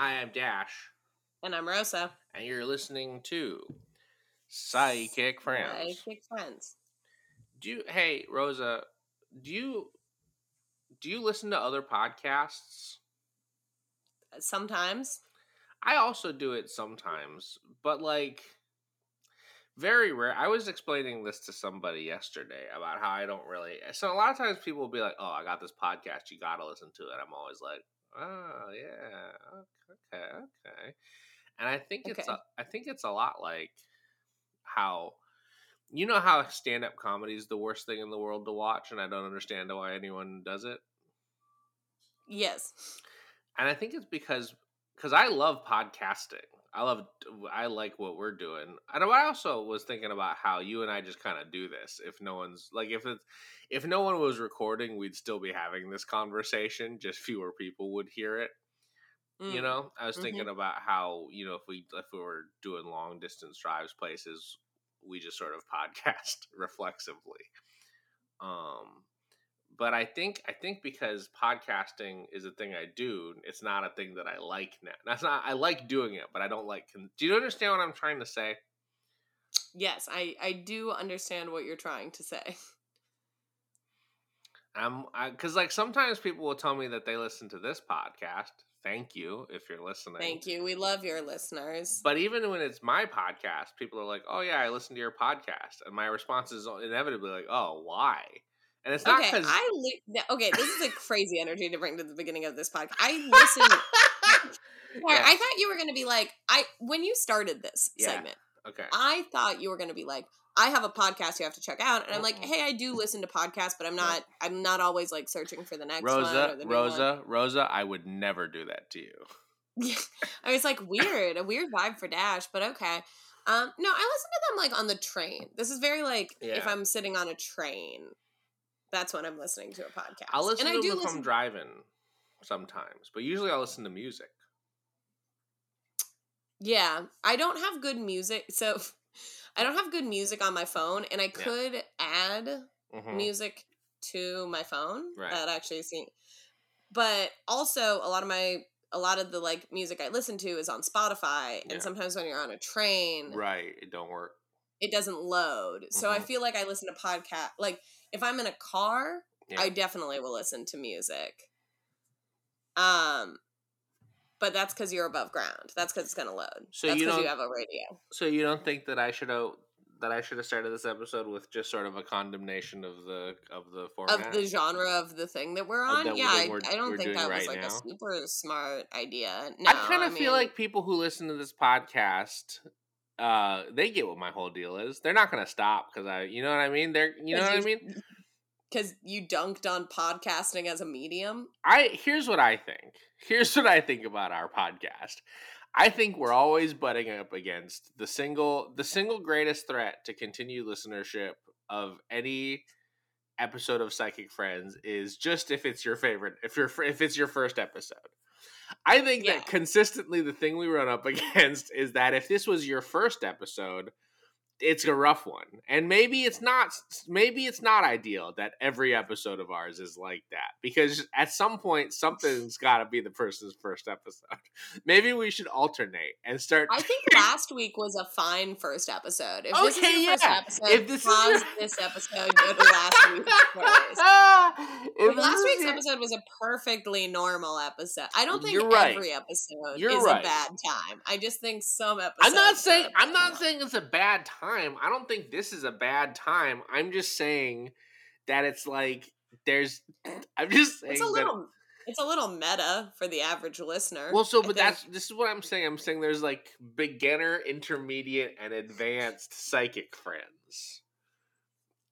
I am Dash, And I'm Rosa. and you're listening to Psychic Friends. Psychic Friends. Do you, hey Rosa, do you do you listen to other podcasts? Sometimes. I also do it sometimes, but like very rare. I was explaining this to somebody yesterday about how I don't really. So a lot of times people will be like, "Oh, I got this podcast. You got to listen to it." I'm always like, "Oh yeah, okay, okay." And I think it's a, I think it's a lot like how you know how stand up comedy is the worst thing in the world to watch, and I don't understand why anyone does it. Yes. and I think it's because because I love podcasting. I love I like what we're doing. And I also was thinking about how you and I just kind of do this. If no one's like if it's if no one was recording, we'd still be having this conversation. Just fewer people would hear it. You Mm. know, I was Mhm. thinking about how you know if we if we were doing long distance drives places, we just sort of podcast reflexively. Um, but I think I think because podcasting is a thing I do, it's not a thing that I like now. That's not I like doing it, but I don't like. Con- do you understand what I'm trying to say? Yes, I, I do understand what you're trying to say. I'm because like sometimes people will tell me that they listen to this podcast. Thank you if you're listening. Thank you. We love your listeners. But even when it's my podcast, people are like, "Oh yeah, I listen to your podcast," and my response is inevitably like, "Oh, why?" And it's not okay, because I li- okay. This is a crazy energy to bring to the beginning of this podcast. I listen. Yeah. I thought you were going to be like I when you started this Yeah. segment. okay, I thought you were going to be like, I have a podcast you have to check out, and I'm like, hey, I do listen to podcasts, but I'm not. I'm not always like searching for the next one. Rosa, Or the new one. Rosa, Rosa. I would never do that to you. I was like, weird, a weird vibe for Dash, but okay. Um, no, I listen to them like on the train. This is very like if I'm sitting on a train, that's when I'm listening to a podcast. I'll listen and to I do them if listen. I'm driving sometimes, but usually I'll listen to music. Yeah, I don't have good music, so I don't have good music on my phone, and I Yeah. could add Mhm. music to my phone. Right. That actually seem, but also a lot of my a lot of the like music I listen to is on Spotify, and sometimes when you're on a train, Right, it don't work. it doesn't load. So I Mhm. feel like I listen to podcast. Like if I'm in a car, Yeah. I definitely will listen to music. Um, but that's because you're above ground. That's because it's gonna load. So that's you don't- have a radio. So you don't think that I should have that I should have started this episode with just sort of a condemnation of the of the format? Of the genre of the thing that we're on, that yeah, I, I don't think that was right like a super smart idea. No, I kind of feel mean, like people who listen to this podcast, uh, they get what my whole deal is. They're not going to stop because I, you know what I mean. They're, you know what I mean. because you dunked on podcasting as a medium. I here's what I think. Here's what I think about our podcast. I think we're always butting up against the single the single greatest threat to continued listenership of any episode of Psychic Friends is just if it's your favorite if you're if it's your first episode. I think Yeah. that consistently the thing we run up against is that if this was your first episode, it's a rough one. And maybe it's not maybe it's not ideal that every episode of ours is like that because at some point something's got to be the person's first episode. Maybe we should alternate and start I think last week was a fine first episode. If this is Okay, your first yeah. episode, If this is pause your- this episode, go to last week's first. If last week's is- episode was a perfectly normal episode. I don't think right. every episode You're is right. a bad time. I just think some episodes. I'm not saying I'm not saying it's a bad time. I don't think this is a bad time. I'm just saying that it's like there's I'm just saying it's a that little. It's a little meta for the average listener. Well, so but that's this is what I'm saying. I'm saying there's like beginner, intermediate, and advanced psychic friends.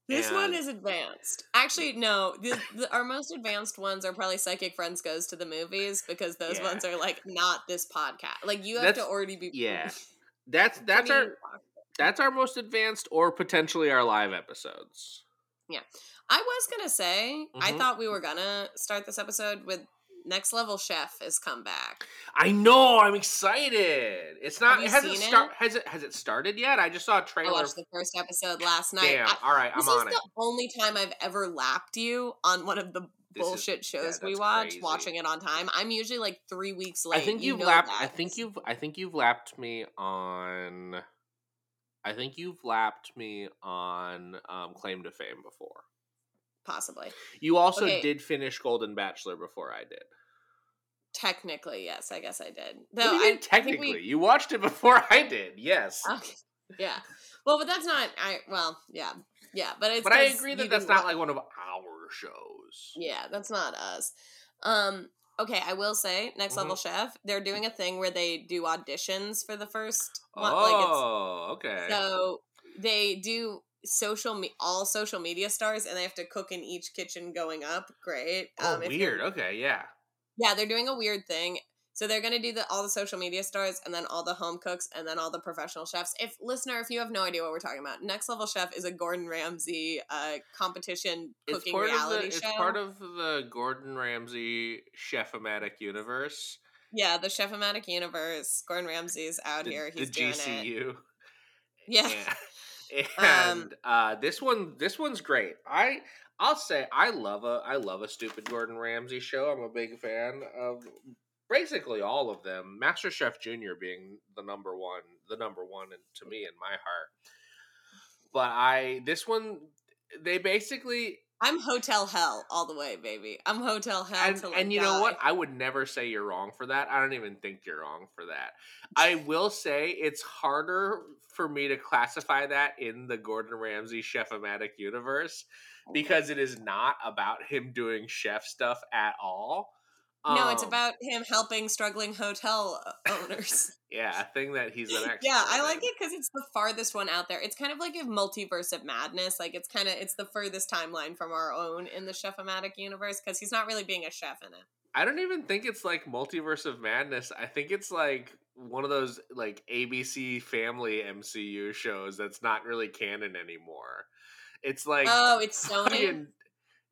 This one is advanced. Actually, no. The, the, our most advanced ones are probably Psychic Friends Goes to the Movies because those Yeah. ones are like not this podcast. Like you have to already be. yeah. That's that's our that's our most advanced, or potentially our live episodes. Yeah. I was gonna say, I Mhm. thought we were gonna start this episode with Next Level Chef has come back. I know. I'm excited. It's not. You It hasn't seen start. it? Has it? Has it started yet? I just saw a trailer. watched the first episode last night. Damn. I- all right. I'm this on is it. the only time I've ever lapped you on one of the This is- bullshit shows we watch, crazy. watching it on time. I'm usually like three weeks late. I think You you've know lapped. I think you've. I think you've lapped me on. I think you've lapped me on um, claim to fame before. possibly. You also Okay. did finish Golden Bachelor before I did. Technically, yes, I guess I did. Though I mean I think technically? we- You watched it before I did. Yes. Okay. Yeah. Well, but that's not. I well, yeah, yeah, but it's. but I agree that that's not wa- like one of our shows. Yeah, that's not us. Um. Okay, I will say, Next Mm-hmm. Level Chef, they're doing a thing where they do auditions for the first Oh, one. Like okay. so they do social me all social media stars, and they have to cook in each kitchen going up. Great. oh, Um, weird. Okay, yeah. Yeah, they're doing a weird thing. So they're gonna do the all the social media stars and then all the home cooks and then all the professional chefs. If listener, if you have no idea what we're talking about, Next Level Chef is a Gordon Ramsay uh, competition It's cooking reality the. show. It's part of the Gordon Ramsay Chef-O-Matic universe. yeah, the Chef-O-Matic universe. Gordon Ramsay's out the, here. the He's doing it. GCU. Yeah. And, Um, uh, this one, this one's great. I I'll say I love a I love a stupid Gordon Ramsay show. I'm a big fan of basically all of them. Master Chef Junior being the number one, the number one and to me in my heart. But I this one they basically I'm Hotel Hell all the way, baby. I'm Hotel Hell and, and you know what? I would never say you're wrong for that. I don't even think you're wrong for that. I will say it's harder for me to classify that in the Gordon Ramsay Chef-O-Matic universe oh, because it is not about him doing chef stuff at all. No, it's Um, about him helping struggling hotel owners. yeah, a thing that he's an expert. Yeah, I like it because it's the farthest one out there. It's kind of like a multiverse of madness. Like it's kind of it's the furthest timeline from our own in the Chef-O-Matic universe because he's not really being a chef in it. I don't even think it's like multiverse of madness. I think it's like one of those like ABC Family MCU shows that's not really canon anymore. It's like oh, it's Sony.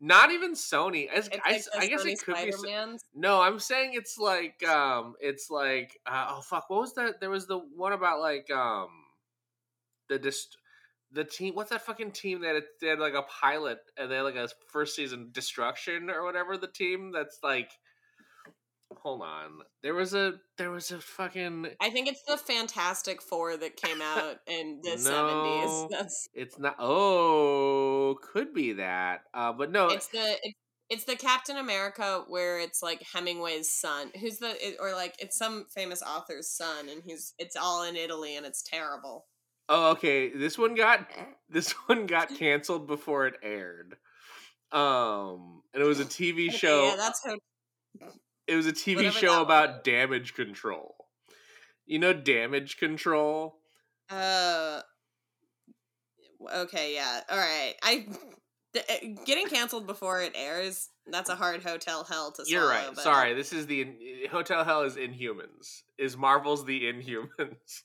Not even Sony. As, I, like I guess Sony it could be. Spider-Mans. No, I'm saying it's like um, it's like uh, oh fuck, what was that? There was the one about like um, the dist- the team. What's that fucking team that it, they had like a pilot and they had like a first season destruction or whatever. The team that's like, hold on, there was a there was a fucking. I think it's the Fantastic Four that came out in the seventies. It's not. Oh, could be that. Uh, but no, it's the it's, it's the Captain America where it's like Hemingway's son, who's the or like it's some famous author's son, and he's it's all in Italy and it's terrible. Oh, okay. This one got this one got canceled before it aired. Um, and it was a TV show. yeah, that's how. It was a TV whatever show about damage control. You know damage control? Uh. Okay. Yeah. All right. I. uh, Getting canceled before it airs, that's a hard hotel hell to You're right. but- Sorry, this is the Hotel Hell is Inhumans. Is Marvel's the Inhumans?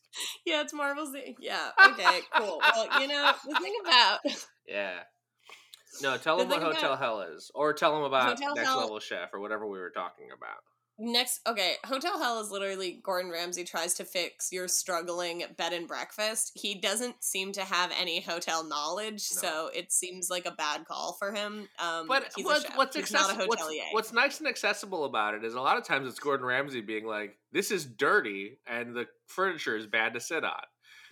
Yeah, it's Marvel's. The, yeah. Okay. Cool. Well, you know the thing about yeah. No, tell The them what Hotel about- Hell is, or tell them about Hotel Next Hell- Level Chef, or whatever we were talking about. next. Okay, Hotel Hell is literally Gordon Ramsay tries to fix your struggling bed and breakfast. He doesn't seem to have any hotel knowledge, No. so it seems like a bad call for him. Um, But he's what's a chef. what's, he's not a what's what's nice and accessible about it is a lot of times it's Gordon Ramsay being like, "This is dirty and the furniture is bad to sit on,"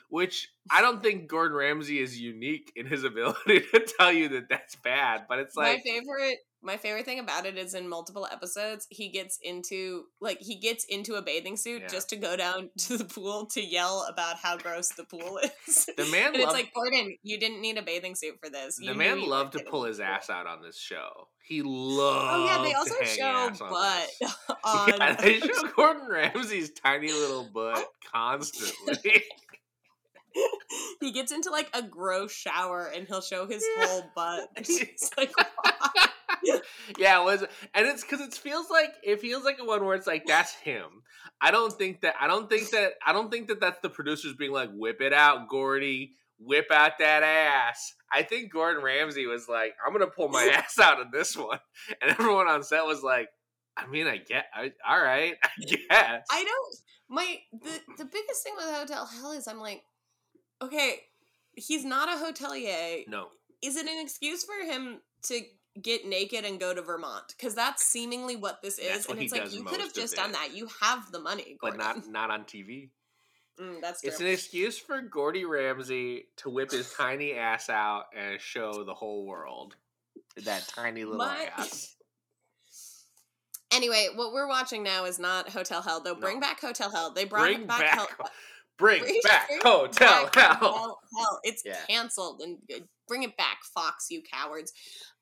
which I don't think Gordon Ramsay is unique in his ability to tell you that that's bad. But it's like my favorite my favorite thing about it is in multiple episodes he gets into like he gets into a bathing suit Yeah. just to go down to the pool to yell about how gross the pool is the man and it's like gordon you didn't need a bathing suit for this the You knew man loved to pull his the pool." ass out on this show. He loved. oh yeah they also show butt on Yeah, they show Gordon Ramsay's tiny little butt oh. constantly. he gets into like a gross shower and he'll show his whole butt it's like yeah, it was and it's because it feels like it feels like a one where it's like that's him. I don't think that I don't think that I don't think that that's the producers being like whip it out, Gordy, whip out that ass. I think Gordon Ramsay was like, I'm gonna pull my ass out of this one, and everyone on set was like, I mean, I get. I, all right, I guess. I don't. My the the biggest thing with Hotel Hell is I'm like, okay, he's not a hotelier. No. Is it an excuse for him to get naked and go to Vermont? Because that's seemingly what this is, what and it's like you could have just done that. You have the money, But not not on TV. Mm, that's true. It's an excuse for Gordy Ramsay to whip his tiny ass out and show the whole world that tiny little My- ass. Anyway, what we're watching now is not Hotel Hell, though. Bring No. back Hotel Hell. They brought Bring back, back, Hell. Bring, Bring- back bring Hotel back Hell. Hotel Hell. It's Yeah. canceled, and uh, bring it back, Fox, you cowards.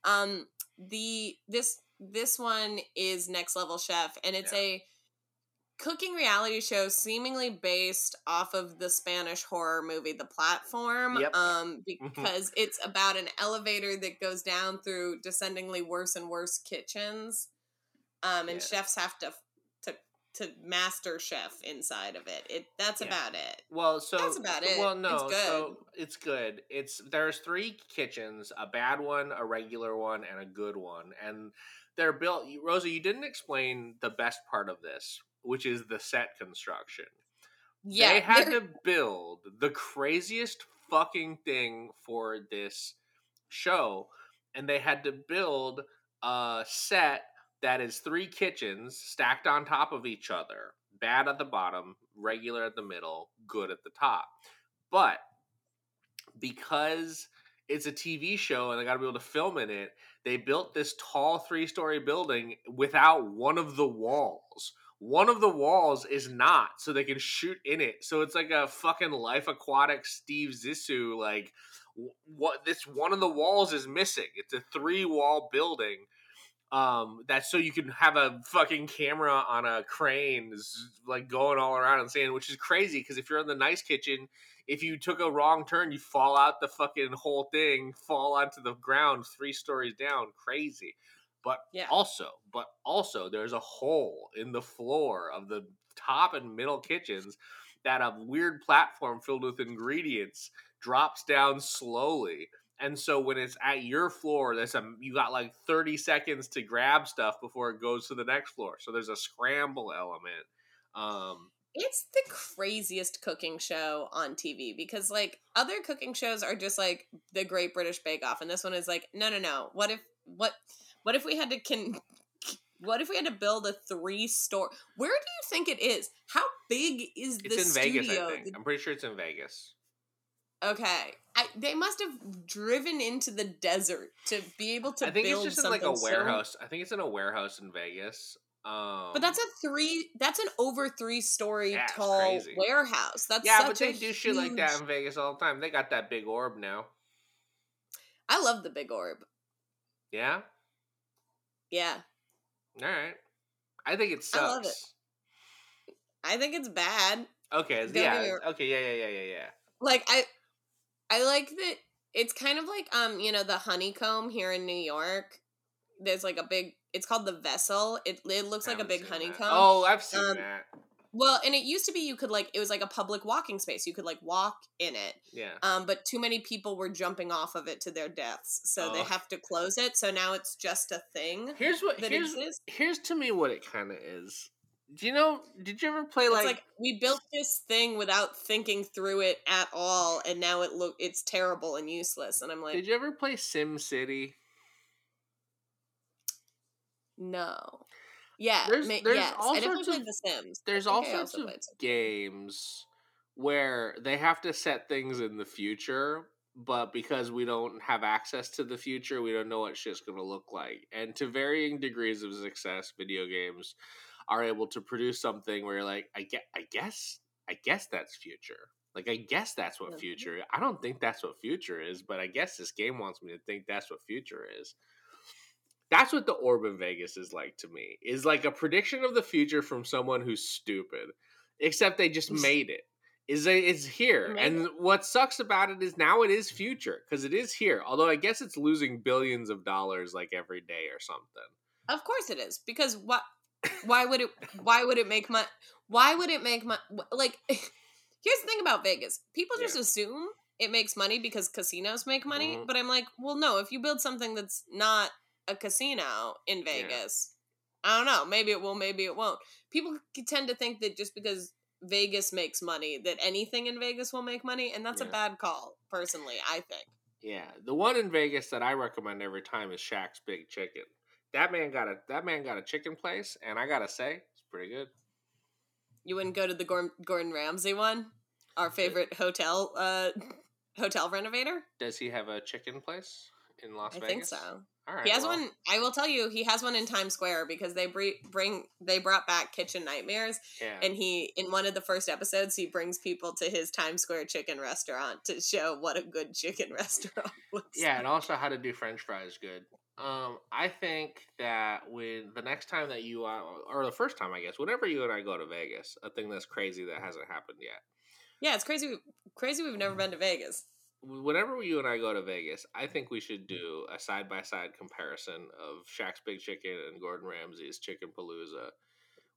Um, the this this one is Next Level Chef, and it's Yeah. a cooking reality show seemingly based off of the Spanish horror movie The Platform. Yep. Um, because it's about an elevator that goes down through descendingly worse and worse kitchens. Um, and Yeah. chefs have to to master chef inside of it. It that's Yeah. about it. Well, so That's about it. Well, no, It's good. so it's good. It's there's three kitchens: a bad one, a regular one, and a good one. And they're built. Rosa, you didn't explain the best part of this, which is the set construction. Yeah, they had they're- to build the craziest fucking thing for this show, and they had to build a set that is three kitchens stacked on top of each other. Bad at the bottom, regular at the middle, good at the top. But because it's a TV show and they got to be able to film in it, they built this tall three story building without one of the walls. One of the walls is not, so they can shoot in it. So it's like a fucking life aquatic Steve Zissou. Like, what this one of the walls is missing. It's a three wall building. Um, that's so you can have a fucking camera on a crane, z- like going all around and saying, which is crazy because if you're in the nice kitchen, if you took a wrong turn, you fall out the fucking whole thing, fall onto the ground three stories down. Crazy. But Yeah. also, but also, there's a hole in the floor of the top and middle kitchens that a weird platform filled with ingredients drops down slowly. And so when it's at your floor, there's a you got like 30 seconds to grab stuff before it goes to the next floor. So there's a scramble element. Um, it's the craziest cooking show on TV because like other cooking shows are just like the Great British Bake Off, and this one is like, no, no, no. What if what what if we had to can what if we had to build a three store? Where do you think it is? How big is it's the in studio? Vegas, I think. I'm pretty sure it's in Vegas. Okay, I, they must have driven into the desert to be able to. I think it's just in like a something so- warehouse. I think it's in a warehouse in Vegas. Um, But that's a three. That's an over three story Yeah, tall crazy. warehouse. That's yeah, but they do shit like that in Vegas all the time. They got that big orb now. I love the big orb. Yeah. Yeah, All right. I think it sucks. I love it. I think it's bad. Okay. Don't Yeah. Okay. Yeah. Yeah. Yeah. Yeah. Yeah. Like I, I like that. It's kind of like um, you know, the honeycomb here in New York. There's like a big. It's called the vessel. It it looks I like a big seen that. honeycomb. Oh, I've seen Um, that. Well, and it used to be you could like it was like a public walking space. You could like walk in it. Yeah. Um, but too many people were jumping off of it to their deaths, so they Oh. have to close it. So now it's just a thing Here's what. Here's exists. here's to me what it kind of is. Do you know? Did you ever play It's like? like, we built this thing without thinking through it at all, and now it look it's terrible and useless. And I'm like, did you ever play Sim City? no. Yeah, There's- ma- there's yes. all I sorts played The Sims. There's all sorts also of games where they have to set things in the future, but because we don't have access to the future, we don't know what shit's going to look like. And to varying degrees of success, video games are able to produce something where you're like, I get, I guess, I guess that's future. Like, I guess that's what future. I don't think that's what future is, but I guess this game wants me to think that's what future is. That's what the orb in Vegas is like to me. Is like a prediction of the future from someone who's stupid. Except they just made it. Is it- it's here. And what sucks about it is now it is future because it is here. Although I guess it's losing billions of dollars like every day or something. Of course it is because what? Why would it? Why would it make my? Why would it make my? Like, here's the thing about Vegas: people just Yeah. assume it makes money because casinos make money. Mhm. But I'm like, well, no. If you build something that's not a casino in Vegas, I don't know. Maybe it will, maybe it won't. People tend to think that just because Vegas makes money, that anything in Vegas will make money, and that's Yeah. a bad call, personally, I think. Yeah, the one in Vegas that I recommend every time is Shaq's Big Chicken. That man got a that man got a chicken place, and I gotta say, it's pretty good. You wouldn't go to the Gordon, Gordon Ramsay one? Our favorite hotel uh hotel renovator? Does he have a chicken place in Las I Vegas? I think so. All right, He has well, one. I will tell you, he has one in Times Square because they bring, bring they brought back Kitchen Nightmares, Yeah, and he in one of the first episodes he brings people to his Times Square chicken restaurant to show what a good chicken restaurant looks. yeah, like. and also how to do French fries good. Um, I think that when the next time that you uh, or the first time, I guess, whenever you and I go to Vegas, a thing that's crazy that hasn't happened yet. yeah, it's crazy. Crazy, we've never been to Vegas. whenever you and I go to Vegas, I think we should do a side by side comparison of Shaq's Big Chicken and Gordon Ramsay's Chicken Palooza,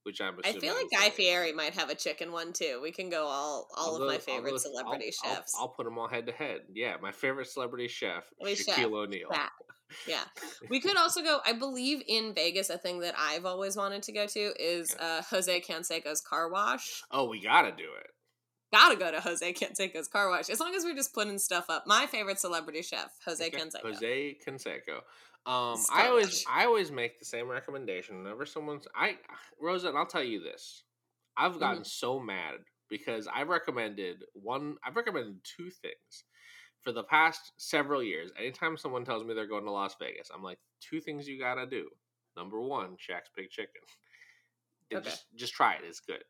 which I'm I feel like Guy Fieri might have a chicken one too. We can go all all I'll of go- my favorite go- celebrity I'll- I'll- chefs. I'll, put them all head to head. Yeah, my favorite celebrity chef, chef. Shaquille O'Neal. That. Yeah. We could also go. I believe in Vegas. A thing that I've always wanted to go to is uh, Jose Canseco's car wash. Oh, we gotta do it. Gotta go to Jose Canseco's car wash. As long as we're just putting stuff up. My favorite celebrity chef, Jose Okay, Canseco. Jose Canseco. Um, I always. I always make the same recommendation whenever someone's. I, Rosa, and I'll tell you this: I've gotten so mad because I've recommended one. I've recommended two things for the past several years. Anytime someone tells me they're going to Las Vegas, I'm like, two things you gotta do. Number one, Shaq's Big Chicken. Okay. Just, just try it. It's good.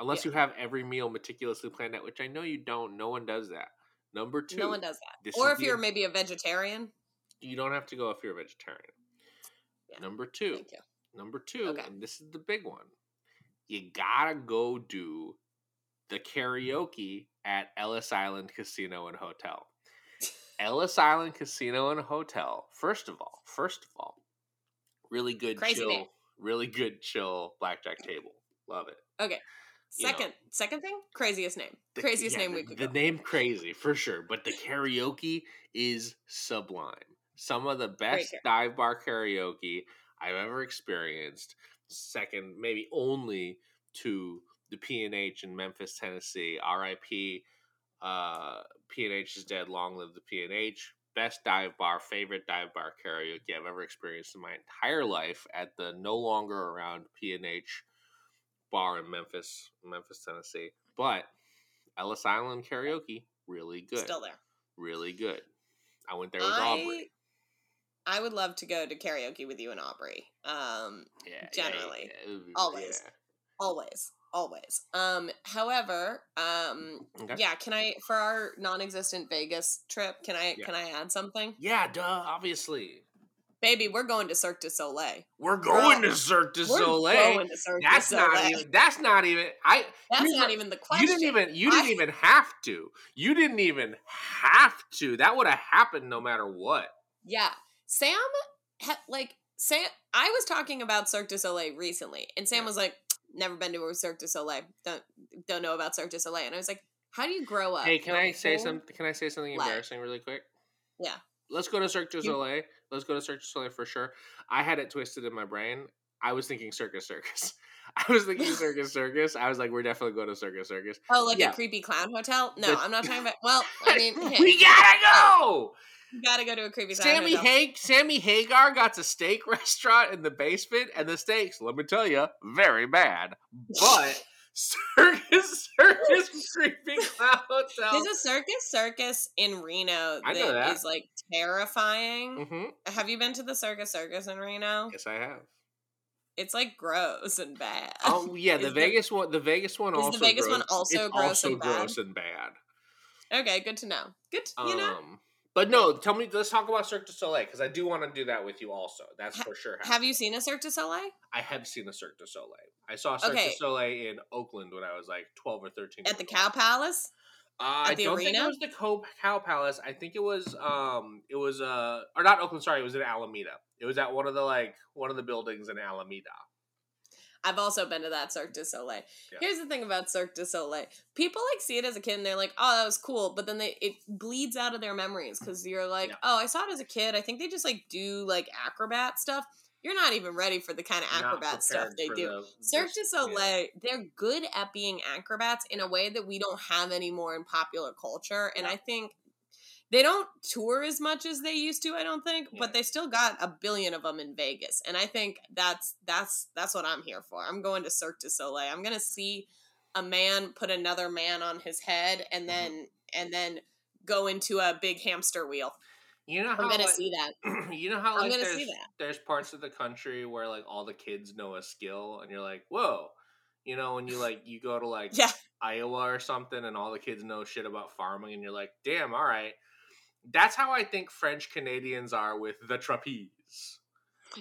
Unless Yeah. you have every meal meticulously planned out, which I know you don't. No one does that. Number two, No one does that. Or if you're maybe a vegetarian. You don't have to go if you're a vegetarian. Yeah. Number two, Thank you. number two, Okay. and this is the big one. You gotta go do the karaoke at Ellis Island Casino and Hotel. Ellis Island Casino and Hotel. First of all, first of all, really good Crazy chill, name. really good chill blackjack table. Love it. Okay. You know. Second, second thing, craziest name, The- craziest yeah, name the, we could The go. name crazy for sure, but the karaoke is sublime. Some of the best karaoke. dive bar karaoke I've ever experienced. Second, maybe only to the P and H in Memphis, Tennessee. R.I.P. Uh, P and H is dead. Long live the P and H. Best dive bar, favorite dive bar karaoke I've ever experienced in my entire life at the no longer around P and H bar in Memphis, Memphis, Tennessee. But Ellis Island karaoke, really good. Still there. Really good. I went there with Aubrey. I would love to go to karaoke with you and Aubrey. Um, Yeah, generally. yeah, yeah. Always. always, always. Um, however, um, Yeah. Okay. yeah. Can I for our non-existent Vegas trip? Can I can I add something? Yeah, duh, obviously. Baby, we're going to Cirque du Soleil. We're going Girl, to Cirque du We're Soleil. going to Cirque That's du not even that's not even I That's not even the question. You didn't even you didn't I- even have to. You didn't even have to. That would have happened no matter what. Yeah, Sam, ha- like Sam. I was talking about Cirque du Soleil recently, and Sam Yeah. was like, "Never been to a Cirque du Soleil. Don't don't know about Cirque du Soleil." And I was like, "How do you grow up?" Hey, can I say something? Can I say something life?" embarrassing really quick? Yeah. Let's go to Cirque du You- Soleil. Let's go to Cirque du Soleil for sure. I had it twisted in my brain. I was thinking Circus Circus. I was thinking Circus Circus. I was like, we're definitely going to Circus Circus. Oh, like Yeah. a creepy clown hotel? No, I'm not talking about. Well, I mean, hey, we gotta oh. go. Gotta go to a creepy Sammy. Hag- Sammy Hagar got a steak restaurant in the basement, and the steaks, let me tell you, very bad. But Circus Circus Creepy Clown Hotel. There's a circus circus in Reno that that. is like terrifying. hmm Have you been to the circus circus in Reno? Yes, I have. It's like gross and bad. Oh yeah, the Is the- Vegas one. The Vegas one is the also. Vegas one gross- also it's gross also and bad? and bad. Okay, good to know. Good, to, you know. But no, tell me. Let's talk about Cirque du Soleil because I do want to do that with you. Also, that's Ha- for sure. Have you seen a Cirque du Soleil I have seen a Cirque du Soleil. I saw Cirque Okay. du Soleil in Oakland when I was like twelve or thirteen. at the Cow. Palace? Uh, I don't think it was the Co- Cow Palace. I think it was um it was uh or not Oakland. Sorry, it was in Alameda. It was at one of the like one of the buildings in Alameda. I've also been to that Cirque du Soleil. Yeah. Here's the thing about Cirque du Soleil: people like see it as a kid and they're like, "Oh, that was cool," but then they it bleeds out of their memories because you're like, Yeah. "Oh, I saw it as a kid. I think they just like do like acrobat stuff." you're not even ready for the kind of acrobat stuff they do. the- Cirque du Soleil, they're good at being acrobats in a way that we don't have anymore in popular culture. And Yeah. I think they don't tour as much as they used to, I don't think, Yeah. but they still got a billion of them in Vegas. And I think that's that's that's what I'm here for. I'm going to Cirque du Soleil. I'm going to see a man put another man on his head Mm-hmm. and then and then go into a big hamster wheel. You know how I'm to like- see that. you know how I'm like gonna there's, see that. there's parts of the country where like all the kids know a skill and you're like whoa you know when you like you go to like Yeah. iowa or something and all the kids know shit about farming and you're like damn all right that's how i think french canadians are with the trapeze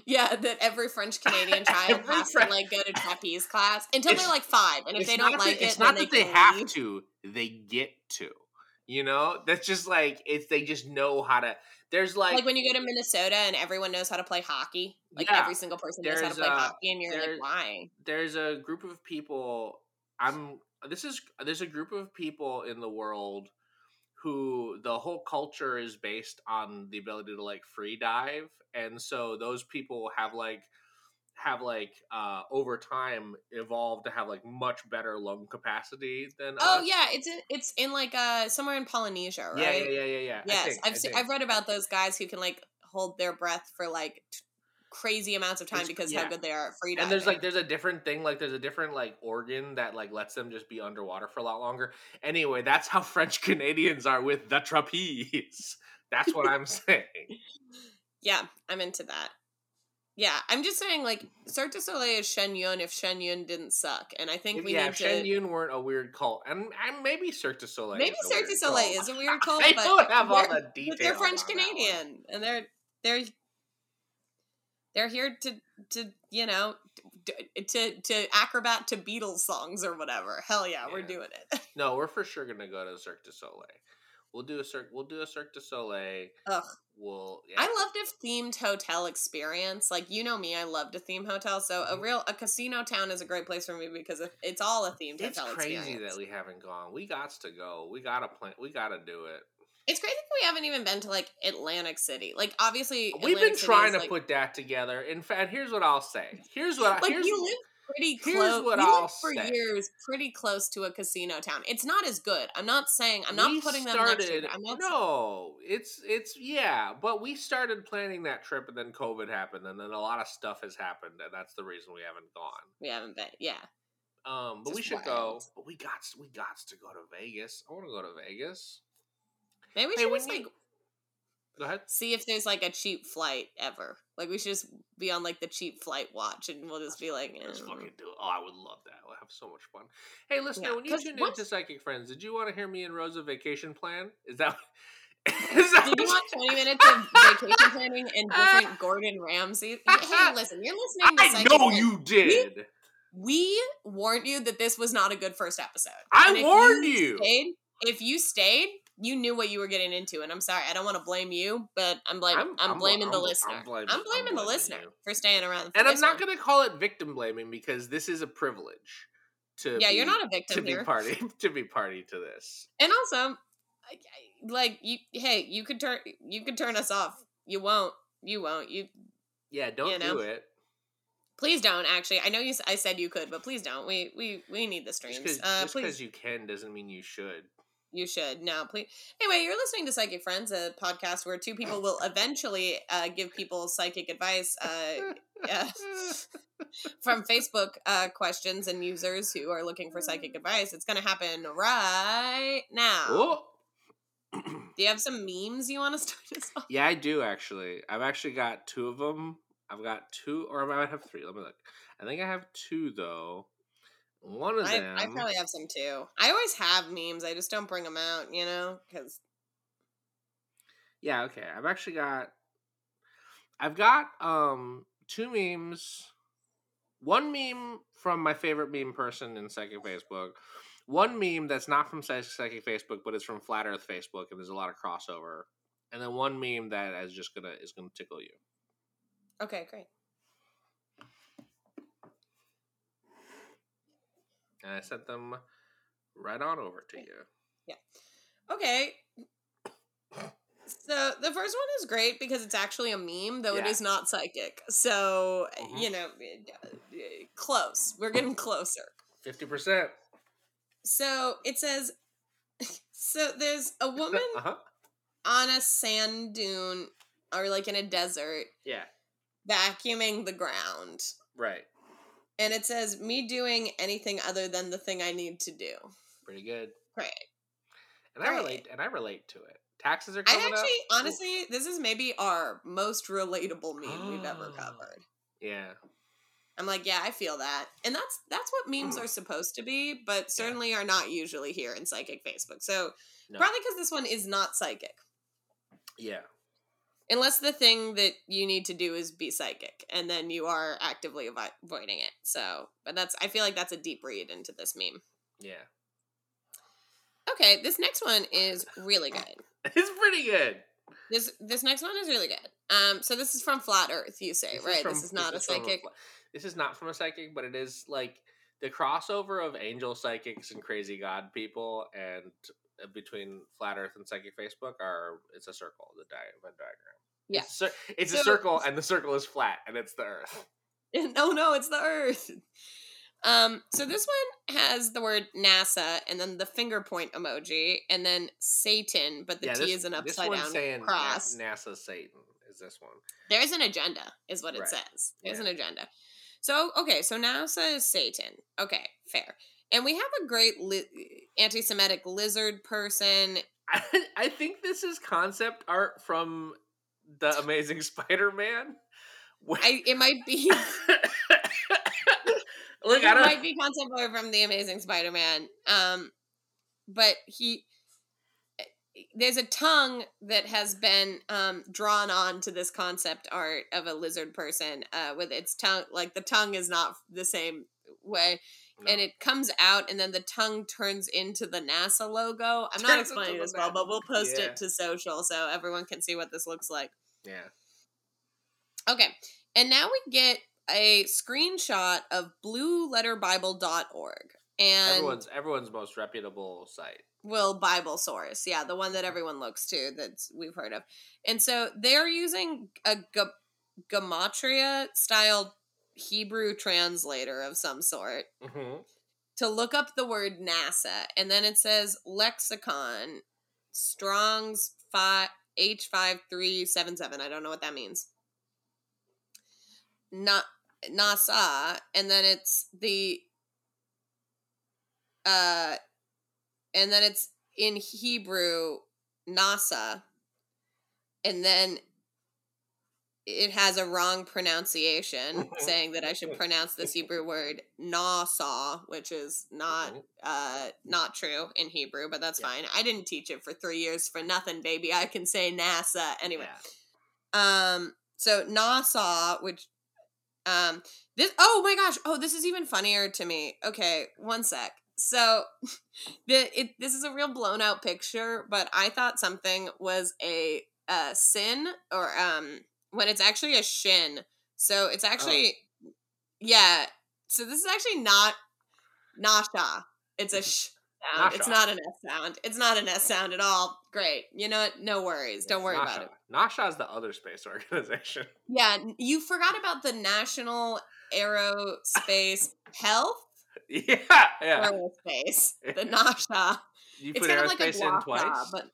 Yeah, that every French Canadian child has Fren- to like go to trapeze class until It's- they're like five, and if they don't like it, it's not that they have leave. to they get to you know that's just like it's they just know how to there's like, Like, when you go to Minnesota and everyone knows how to play hockey, like Yeah, every single person knows how to play hockey, and you're like, why? there's a group of people i'm this is there's a group of people in the world who the whole culture is based on the ability to like free dive and so those people have like have like uh over time evolved to have like much better lung capacity than Oh us. yeah, it's in it's in like uh somewhere in Polynesia, right? yeah yeah yeah yeah yeah Yes, think- I've I seen, think. I've read about those guys who can like hold their breath for like crazy amounts of time It's- because yeah. how good they are at free and there's like there's a different thing like there's a different like organ that like lets them just be underwater for a lot longer anyway that's how french canadians are with the trapeze that's what i'm saying Yeah, I'm into that. Yeah, I'm just saying, like, Cirque du Soleil is Shen Yun if Shen Yun didn't suck. And I think If- we yeah need if to. Shen Yun weren't a weird cult and, and maybe cirque du soleil maybe Cirque du Soleil cult. is a weird cult, i but don't have all they're- the details but they're French on that one. Canadian. And they're, they're, they're here to, to you know, to, to, to acrobat to Beatles songs or whatever. Hell yeah, we're doing it. no we're for sure gonna go to cirque du soleil we'll do a cirque we'll do a cirque du soleil Ugh. we'll yeah. I loved a themed hotel experience. Like you know me, I loved a theme hotel. So a Mhm. real a casino town is a great place for me because it's all a themed it's hotel crazy experience. that we haven't gone we got to go we gotta plan we gotta do it It's crazy that we haven't even been to like Atlantic City. Like obviously We've Atlantic been trying to like, put that together. In fact, here's what I'll say. Here's what I, like here's, you live pretty here's close. what we I'll lived for say. years pretty close to a casino town. It's not as good. I'm not saying I'm not we putting them next started. it. I'm not no, it's it's yeah, but we started planning that trip, and then COVID happened, and then a lot of stuff has happened, and that's the reason we haven't gone. we haven't been. Yeah. Um, but we Just should go. But we got we got to go to Vegas. I want to go to Vegas. Maybe we should when just you- like Go ahead. see if there's like a cheap flight ever. Like we should just be on like the cheap flight watch, and we'll just be like, Let's fucking do it. Oh, I would love that. We'll have so much fun. Hey, listen, Yeah, when you tuned into Psychic Friends, did you want to hear me and Rosa vacation plan? Is that? Is that Did you want 20 minutes of vacation planning and different Gordon Ramsay? Hey, listen, you're listening to I know Friends. you did. We warned you that this was not a good first episode. I And warned you. Stayed, if you stayed, you knew what you were getting into. And I'm sorry, I don't want to blame you, but I'm blaming I'm- I'm, I'm- blaming the I'm listener. blaming- I'm I'm blaming the listener you. for staying around. For And I'm not going to call it victim blaming because this is a privilege to Yeah, be, you're not a victim to be here. party to be party to this. And also, like you, hey, you could turn you could turn us off. You won't. You won't. You Yeah, don't You know? do it. please don't. Actually, I know you. I said you could, but please don't. We we we need the streams Just streams. because Uh, you can doesn't mean you should. You should. No, please. Anyway, you're listening to Psychic Friends, a podcast where two people will eventually uh, give people psychic advice. Uh, yeah. from Facebook uh, questions and users who are looking for psychic advice. It's going to happen right now. oh. Do you have some memes you want to start us off? yeah, I do actually. I've actually got two of them. I've got two, or I might have three. Let me look. I think I have two though. One of I, them. I probably have some too. I always have memes. I just don't bring them out, you know, because Yeah, okay. I've actually got I've got um two memes. One meme from my favorite meme person in Psychic Facebook. One meme that's not from Psy- Psychic Facebook, but it's from Flat Earth Facebook, and there's a lot of crossover. And then one meme that is just gonna is gonna tickle you. okay, great. And I sent them right on over to you. Yeah. Okay. So the first one is great because it's actually a meme, though it Yeah. is not psychic. So Mhm. you know, uh, close. We're getting closer. Fifty percent. So it says, so there's a woman Uh huh. on a sand dune or like in a desert Yeah. vacuuming the ground. Right. And it says, me doing anything other than the thing I need to do. Pretty good. Right. And I Right. relate. And I relate to it. Taxes are I actually, up. honestly, this is maybe our most relatable meme we've ever Oh. covered. Yeah. I'm like, yeah, I feel that. And that's that's what memes mm. are supposed to be, but certainly are not usually here in Psychic Facebook. So No. probably because this one is not psychic. Yeah. Unless the thing that you need to do is be psychic, and then you are actively avoiding it. So, but that's I feel like that's a deep read into this meme. Yeah. Okay, this next one is really good. It's pretty good. This this next one is really good. Um, so this is from Flat Earth, you say, This right? from- this is not a from psychic. fl- this is not from a psychic, but it is like the crossover of angel psychics and crazy god people, and between flat Earth and psychic Facebook are it's a circle, the di- Venn diagram. Yeah. it's, a it's a circle, and the circle is flat, and it's the Earth. no, no, it's the Earth. Um, so this one has the word NASA and then the finger point emoji and then Satan, but the yeah, T this, is an upside down cross. NASA Satan is this one. There's an agenda, is what it Right. says. There's Yeah. an agenda. So okay, so NASA is Satan. Okay, fair. And we have a great li- anti-Semitic lizard person. I, I think this is concept art from the Amazing Spider-Man. I it might be Look, it I don't. might be concept art from the Amazing Spider-Man. Um, but he there's a tongue that has been um, drawn on to this concept art of a lizard person uh, with its tongue like the tongue is not the same way and it comes out and then the tongue turns into the nasa logo i'm not Turns explaining into this well but we'll post Yeah. it to social so everyone can see what this looks like yeah. okay and now we get a screenshot of blueletterbible.org and everyone's everyone's most reputable site. Will Bible source, yeah, the one that mm-hmm. everyone looks to that's we've heard of, and so they're using a g- gematria style Hebrew translator of some sort Mm-hmm. to look up the word NASA, and then it says lexicon Strong's five H five three seven seven. I don't know what that means. Not NASA, and then it's the uh and then it's in Hebrew NASA, and then it has a wrong pronunciation saying that I should pronounce this Hebrew word NASA, which is not Mhm. uh not true in Hebrew, but that's Yeah. fine. I didn't teach it for three years for nothing, baby. I can say NASA anyway. Yeah. Um, so Nassau, which um this oh my gosh, oh this is even funnier to me. Okay, one sec. So the it this is a real blown out picture, but I thought something was a uh sin or um when it's actually a shin. So it's oh. actually yeah. So this is actually not Nasha. It's a sh sound. It's not an S sound. It's not an S sound at all. Great. You know what? No worries. Don't worry about it. Nasha is the other space organization. Yeah, you forgot about the National Aerospace Health yeah, yeah. Aerospace, the NASHA. You It's put kind of like a aerospace in twice. but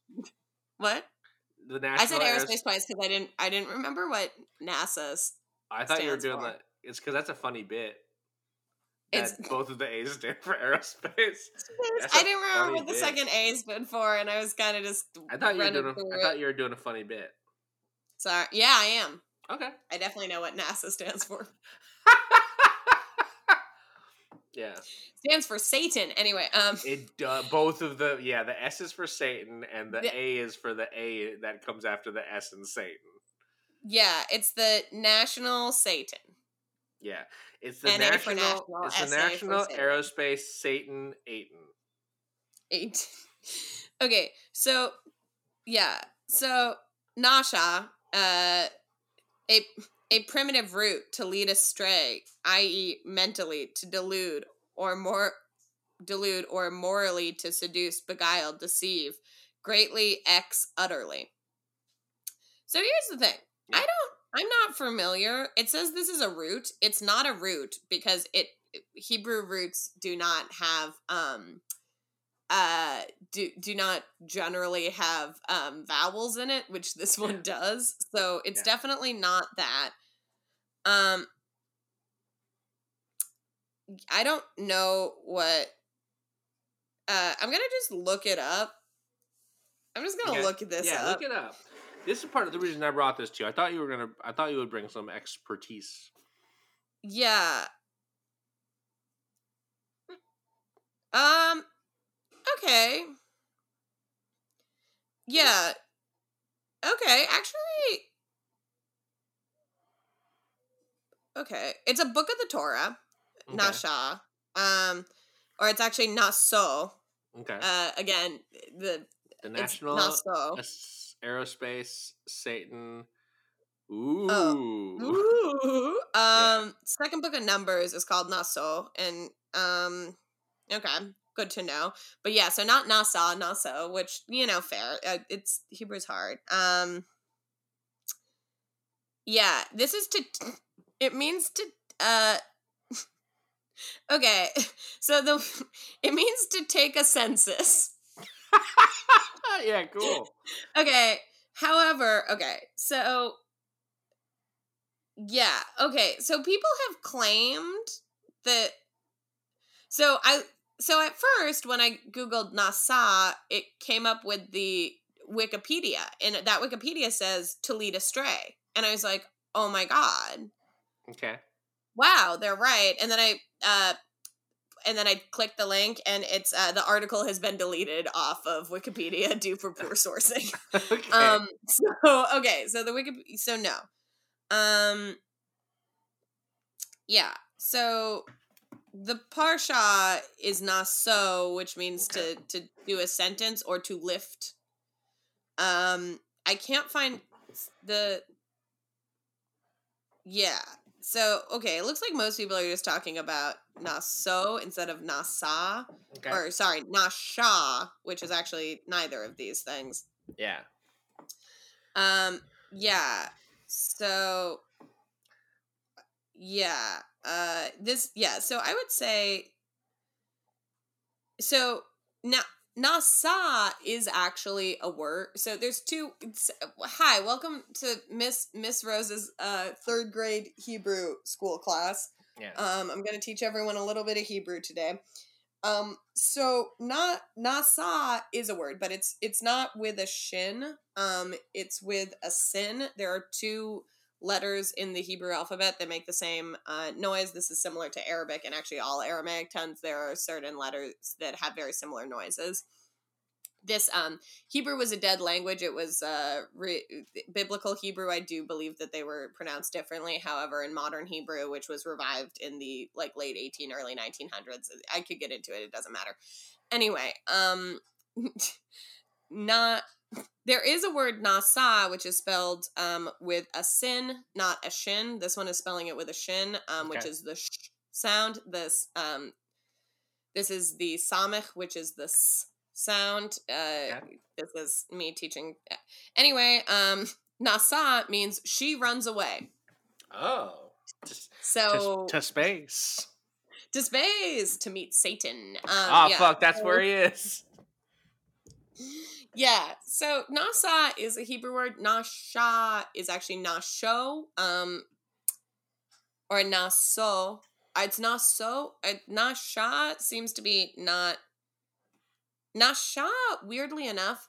what? The national I said Aeros- aerospace twice because I didn't. I didn't remember what NASA's. I thought you were doing for. that. It's because that's a funny bit. It's- both of the A's stand for aerospace. I didn't remember what the bit. second A stood for, and I was kind of just. I thought you were doing. A, I thought you were doing a funny bit. Sorry. Yeah, I am. Okay. I definitely know what NASA stands for. yeah. Stands for Satan. Anyway, um, It uh, both of the yeah the S is for Satan and the The- A is for the A that comes after the S in Satan. yeah, it's the National Satan. Yeah, it's the national. national, it's the National. Aerospace Satan Aiton. Eight. okay, so yeah, so Nasha, uh, a a primitive route to lead astray, i.e., mentally to delude or more delude or morally to seduce, beguile, deceive, greatly x utterly. So here's the thing. I don't I'm not familiar. It says this is a root. It's not a root because it Hebrew roots do not have um uh do do not generally have um vowels in it, which this one Yeah. does. So it's Yeah. definitely not that. Um I don't know what uh I'm gonna just look it up. I'm just gonna Okay. look this yeah, up. look it up. This is part of the reason I brought this to you. I thought you were gonna. I thought you would bring some expertise. Yeah. Um okay. Yeah. Okay, actually Okay. It's a book of the Torah, Okay. Nasha. Um or it's actually Naso. Okay. Uh again, the the National Naso. Aerospace Satan. Ooh. Oh. Ooh. Um second book of Numbers is called Naso and um okay, good to know. But yeah, so not Nasa, Naso, which you know fair. Uh, it's Hebrew's hard. Um Yeah, this is to it means to uh Okay. So the it means to take a census. yeah, cool. Okay. However, okay. So yeah, okay. So people have claimed that so I so at first when I googled Nasa, it came up with the Wikipedia and that Wikipedia says to lead astray. And I was like, "Oh my god. Okay. Wow, they're right." And then I uh and then I clicked the link and it's uh, the article has been deleted off of Wikipedia due for poor sourcing. okay. Um. So okay. So the Wikipedia. So no. Um. Yeah. So the parsha is naso, which means to to do a sentence or to lift. Um. I can't find the. Yeah. So okay, it looks like most people are just talking about naso instead of nasa, okay. or sorry, nasha, which is actually neither of these things. yeah. Um yeah. So yeah. Uh this yeah, so I would say so now Nasa is actually a word. So there's two hi, welcome to Miss Miss Rose's uh third grade Hebrew school class. Yeah. Um, I'm going to teach everyone a little bit of Hebrew today. Um, so not nasa is a word, but it's it's not with a shin. Um, it's with a sin. There are two letters in the Hebrew alphabet that make the same uh, noise. This is similar to Arabic, and actually all Aramaic tongues there are certain letters that have very similar noises. This um, Hebrew was a dead language. It was uh, re- biblical Hebrew. I do believe that they were pronounced differently. However, in modern Hebrew, which was revived in the like late 18, early 1900s, I could get into it. It doesn't matter. Anyway, um, not there is a word nasa which is spelled um with a sin, not a shin. This one is spelling it with a shin, um, which is the sh sound. This um, this is the samech, which is the s sound. Uh, Yeah. this is me teaching. Anyway, um, nasa means she runs away. Oh. Just, So to, to space. to space to meet Satan. Um, Ah, yeah. fuck. That's So- where he is. Yeah. So nasa is a Hebrew word. Nasha is actually nasho. Um, or naso. Uh, It's naso. Uh, nasha seems to be not. Nasha, weirdly enough,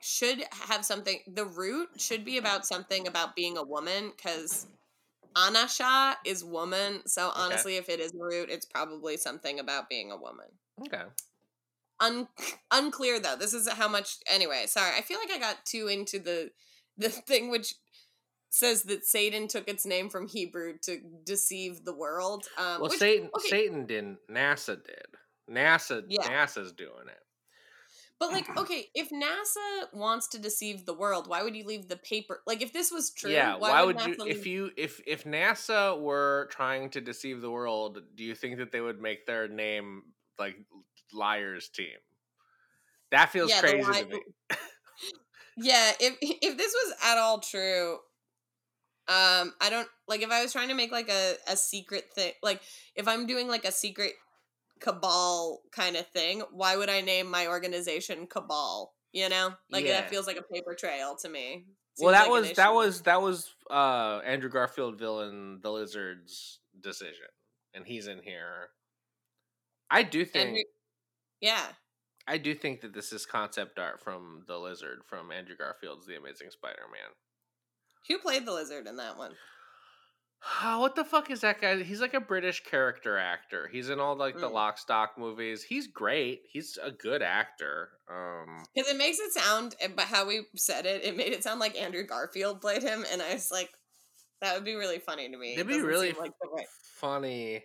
should have something. The root should be about something about being a woman because anasha is woman. So honestly, if it is root, it's probably something about being a woman. Okay. Un- unclear though. This is how much. Anyway, sorry. I feel like I got too into the the thing which says that Satan took its name from Hebrew to deceive the world. Um, Well, which, Satan okay. Satan didn't. NASA did. NASA Yeah. NASA's doing it. but like, okay, if NASA wants to deceive the world, why would you leave the paper? Like, if this was true, yeah. Why, would you? NASA If leave- you if if NASA were trying to deceive the world, do you think that they would make their name like liars team? That feels Yeah, crazy li- to me. yeah, if if this was at all true, um, I don't like if I was trying to make like a a secret thing, like if I'm doing like a secret cabal kind of thing, why would I name my organization Cabal? You know, like Yeah. that feels like a paper trail to me. well, that like was that was that was uh Andrew Garfield villain the Lizard's decision, and he's in here. I do think Andrew- yeah. I do think that this is concept art from the Lizard from Andrew Garfield's The Amazing Spider-Man. Who played the lizard in that one? what the fuck is that guy? He's like a British character actor. He's in all like the Mm. Lock Stock movies. He's great. He's a good actor. Um, Because it makes it sound, eh, but how we said it, it made it sound like Andrew Garfield played him, and I was like, that would be really funny to me. It It'd be really like right. funny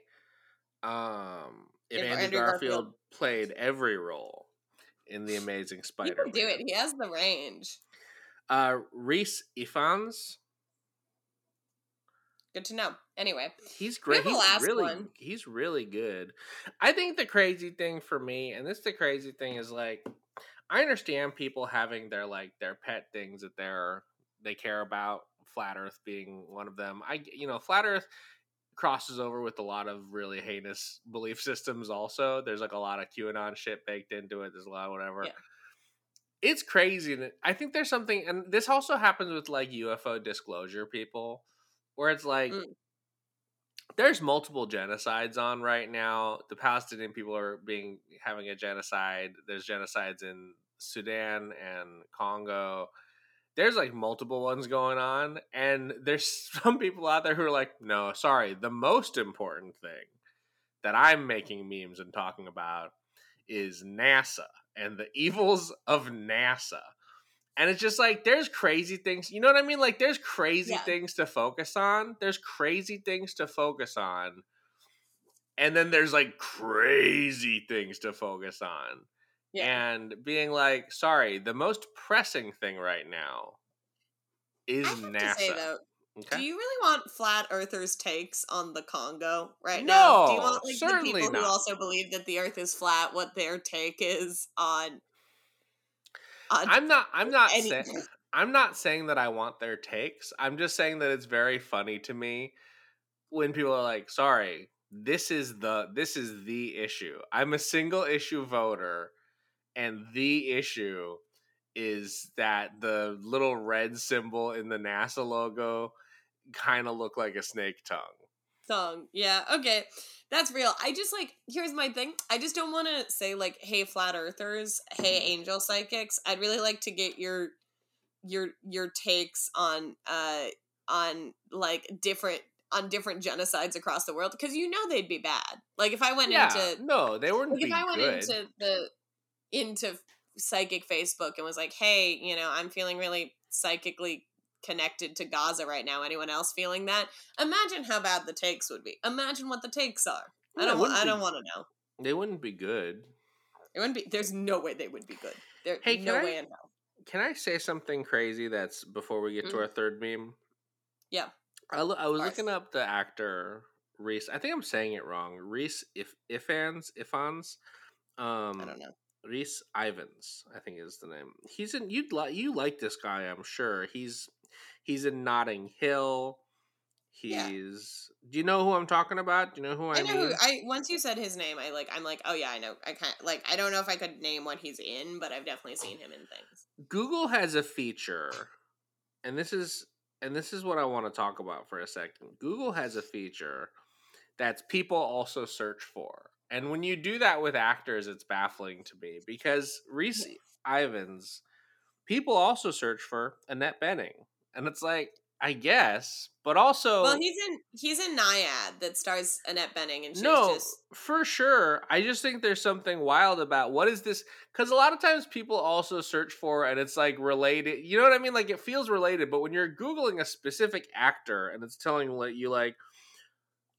um if, If Andrew, Andrew Garfield, Garfield- played every role in the Amazing Spider-Man. can do it. He has the range. Uh Rhys Ifans, Good to know. Anyway, he's great. He's really one. he's really good. I think the crazy thing for me, and this is the crazy thing is like I understand people having their like their pet things that they're they care about, flat earth being one of them. I you know, flat earth crosses over with a lot of really heinous belief systems also. There's like a lot of QAnon shit baked into it. There's a lot of whatever. Yeah. It's crazy that I think there's something and this also happens with like UFO disclosure people where it's like Mm. there's multiple genocides on right now. The Palestinian people are being having a genocide. There's genocides in Sudan and Congo. There's like multiple ones going on, and there's some people out there who are like, "No, sorry. The most important thing that I'm making memes and talking about is NASA and the evils of NASA." And it's just like there's crazy things, you know what I mean? Like there's crazy Yeah. things to focus on. There's crazy things to focus on. And then there's like crazy things to focus on. Yeah. And being like, sorry, the most pressing thing right now is NASA. say though, okay? do you really want flat earthers' takes on the Congo right now? Do you No, want like the people not. who also believe that the Earth is flat, what their take is on? on I'm not I'm not any- saying I'm not saying that I want their takes. I'm just saying that it's very funny to me when people are like, "Sorry, this is the this is the issue. I'm a single issue voter and the issue is that the little red symbol in the NASA logo kind of look like a snake tongue." tongue. Yeah, okay. That's real. I just like here's my thing. I just don't want to say like hey flat earthers, hey angel psychics. I'd really like to get your your your takes on uh on like different on different genocides across the world because you know they'd be bad. Like if I went yeah, into no, they wouldn't like be if I went good. into the into psychic Facebook and was like, "Hey, you know, I'm feeling really psychically connected to Gaza right now. Anyone else feeling that?" Imagine how bad the takes would be. Imagine what the takes are. I Yeah, it don't. I be- don't want to know. they wouldn't be good. It wouldn't be. There's no way they would be good. There. Hey, can no I- way in hell. Can I say something crazy that's before we get to Mhm. our third meme? Yeah. I, lo- I was looking up the actor Rhys. I think I'm saying it wrong. Rhys if Ifans Ifans. Um, I don't know. Rhys Ivans, I think is the name. He's in you'd like you like this guy, I'm sure. He's he's in Notting Hill. He's. Yeah. Do you know who I'm talking about? Do you know who I, I know. mean? Who, I once you said his name, I like. I'm like, oh yeah, I know. I kind of like. I don't know if I could name what he's in, but I've definitely seen him in things. Google has a feature, and this is and this is what I want to talk about for a second. Google has a feature that's people also search for. And when you do that with actors, it's baffling to me because Rhys Ivans, people also search for Annette Bening. And it's like, I guess, but also well, he's in. He's in Nyad that stars Annette Bening, and she's no, just for sure. I just think there's something wild about what is this? Because a lot of times people also search for, and it's like related. You know what I mean? Like it feels related, but when you're googling a specific actor and it's telling you like,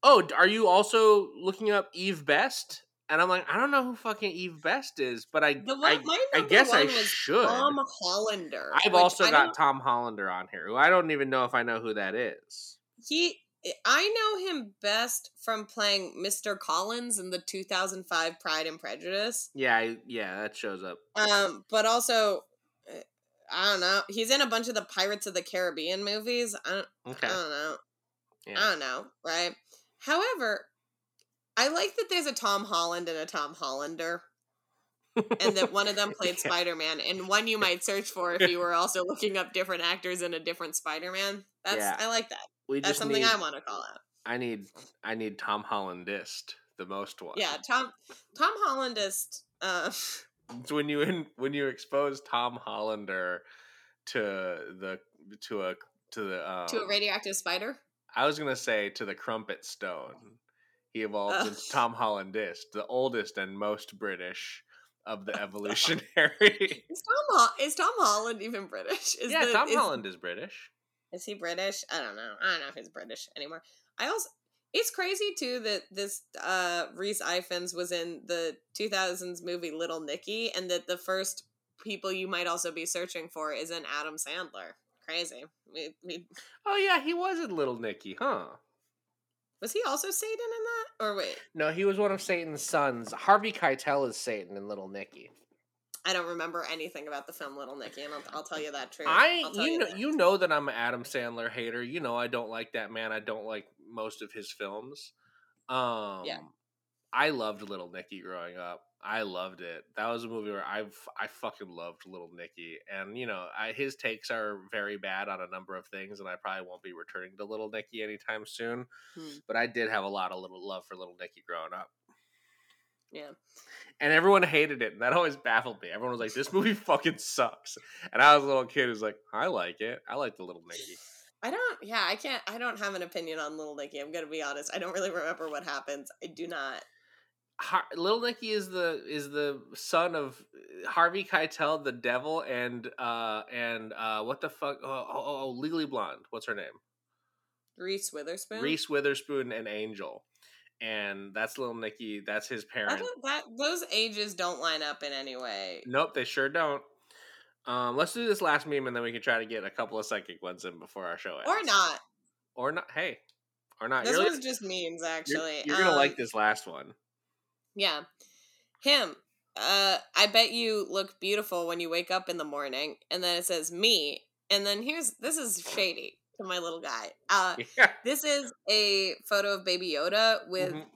oh, are you also looking up Eve Best? And I'm like, I don't know who fucking Eve Best is, but I, The I, I guess I should. Tom Hollander. I've also I got don't- Tom Hollander on here, who I don't even know if I know who that is. he. I know him best from playing Mr. Collins in the 2005 Pride and Prejudice. Yeah, I, yeah, that shows up. Um, but also, uh, I don't know. He's in a bunch of the Pirates of the Caribbean movies. I don't, Okay. I don't know. Yeah. I don't know, right? However, I like that there's a Tom Holland and a Tom Hollander, and that one of them played Yeah. Spider Man, and one you might search for if you were also looking up different actors in a different Spider Man. That's Yeah. I like that. we That's something need, I want to call out. I need I need Tom Hollandest the most one. Yeah, Tom Tom Hollandest. Uh, It's when you in, when you expose Tom Hollander to the to a to the um, to a radioactive spider. I was gonna say to the crumpet stone. He evolved Ugh. into Tom Hollandest, the oldest and most British of the evolutionary. Is Tom Ho- is Tom Holland even British? Is yeah, the- Tom is- Holland is British. Is he British? I don't know. I don't know if he's British anymore. I also it's crazy too that this uh Rhys Ifans was in the 2000s movie Little Nicky and that the first people you might also be searching for is an Adam Sandler. Crazy. We, we, Oh yeah, he was in Little Nicky, huh? was he also Satan in that? Or wait, No, he was one of Satan's sons. Harvey Keitel is Satan in Little Nicky. I don't remember anything about the film Little Nicky, and I'll, I'll tell you that truth. I I'll you know that. you know that I'm an Adam Sandler hater. You know I don't like that man. I don't like most of his films. Um I loved Little Nicky growing up. I loved it. That was a movie where I've I fucking loved Little Nicky, and you know I, his takes are very bad on a number of things, and I probably won't be returning to Little Nicky anytime soon. Hmm. But I did have a lot of little love for Little Nicky growing up, Yeah. and everyone hated it, and that always baffled me. Everyone was like, "This movie fucking sucks," and I was a little kid who's like, "I like it. I like the Little Nicky." I don't. Yeah, I can't. I don't have an opinion on Little Nicky. I'm gonna be honest. I don't really remember what happens. I do not. Har- Little Nicky is the is the son of Harvey Keitel, the devil, and uh and uh what the fuck? Oh, oh, oh, oh, Legally Blonde. What's her name? Reese Witherspoon. Reese Witherspoon and Angel, and that's Little Nicky. That's his parent. that those ages don't line up in any way. Nope, they sure don't. Um, let's do this last meme, and then we can try to get a couple of psychic ones in before our show ends. Or not. Or not. Hey, or not. This you're was just memes, you're, actually. you're gonna like Um, this last one. Yeah, him. Uh, I bet you look beautiful when you wake up in the morning, and then it says me, and then here's this is shady to my little guy. Uh, Yeah. this is a photo of Baby Yoda with Mhm.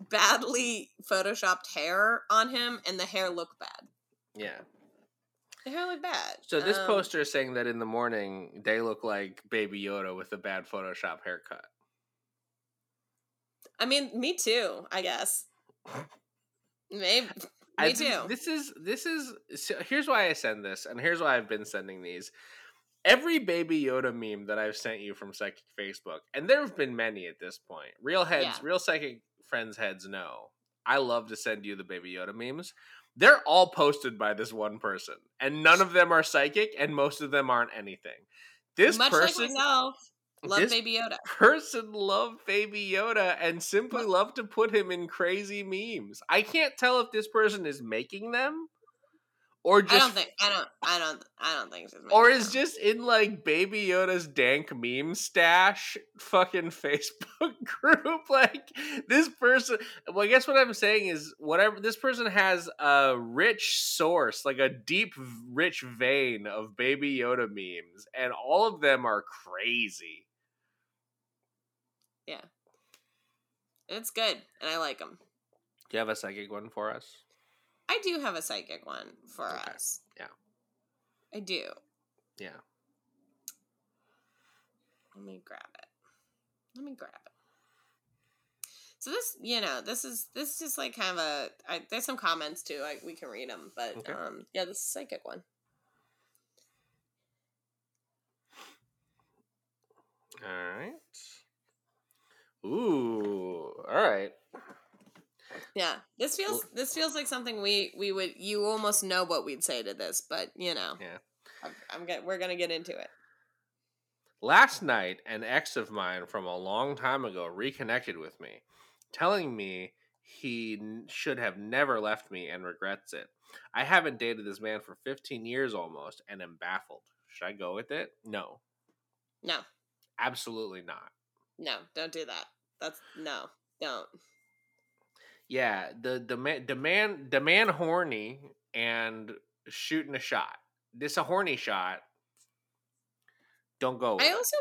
badly photoshopped hair on him, and the hair look bad. Yeah. The hair look bad. So this Um, poster is saying that in the morning they look like Baby Yoda with a bad Photoshop haircut. I mean, me too. I guess. Maybe. Me too. This is this is so here's why I send this, and here's why I've been sending these. Every Baby Yoda meme that I've sent you from Psychic Facebook, and there have been many at this point. Real heads, Yeah. real Psychic friends heads know. I love to send you the Baby Yoda memes. They're all posted by this one person, and none of them are psychic, and most of them aren't anything. This Much person, like. Love this Baby Yoda. person loved Baby Yoda and simply loved to put him in crazy memes. I can't tell if this person is making them or just I don't think. I don't. I don't. I don't think she's. or is just in like Baby Yoda's dank meme stash fucking Facebook group. Like this person. Well, I guess what I'm saying is whatever this person has a rich source, like a deep, rich vein of Baby Yoda memes, and all of them are crazy. It's good, and I like them. Do you have a psychic one for us? I do have a psychic one for Okay, us. yeah. I do. Yeah. Let me grab it. Let me grab it. So this, you know, this is this is just like kind of a. I, there's some comments too. Like we can read them, but Okay. um, yeah, this is a psychic one. All right. Ooh. All right. Yeah, this feels this feels like something we we would you almost know what we'd say to this, but you know, Yeah. I'm, I'm we're gonna get into it. Last night, an ex of mine from a long time ago reconnected with me, telling me he n- should have never left me and regrets it. I haven't dated this man for 15 years almost and am baffled. Should I go with it? No. No, Absolutely not. No, don't do that. That's no, don't. Yeah, the the man the man the man horny and shooting a shot. this a horny shot. Don't go. With I also,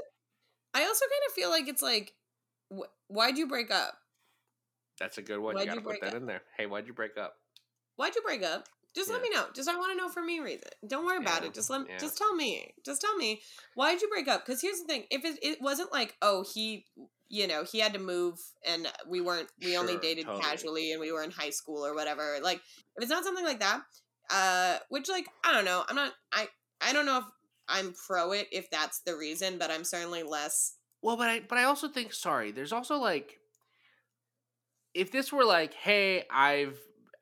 I also kind of feel like it's like, wh- why'd you break up? That's a good one. Why'd you you gotta put break that up? in there. Hey, why'd you break up? Why'd you break up? Just let me know. Just I want to know for me reason. Don't worry about Yeah, it. Just let yeah. just tell me. Just tell me why did you break up? Because here's the thing: if it, it wasn't like oh he you know he had to move and we weren't we only dated totally. casually and we were in high school or whatever. Like if it's not something like that, uh, which like I don't know. I'm not. I I don't know if I'm pro it if that's the reason, but I'm certainly less. Well, but I but I also think sorry. There's also like if this were like, hey, I've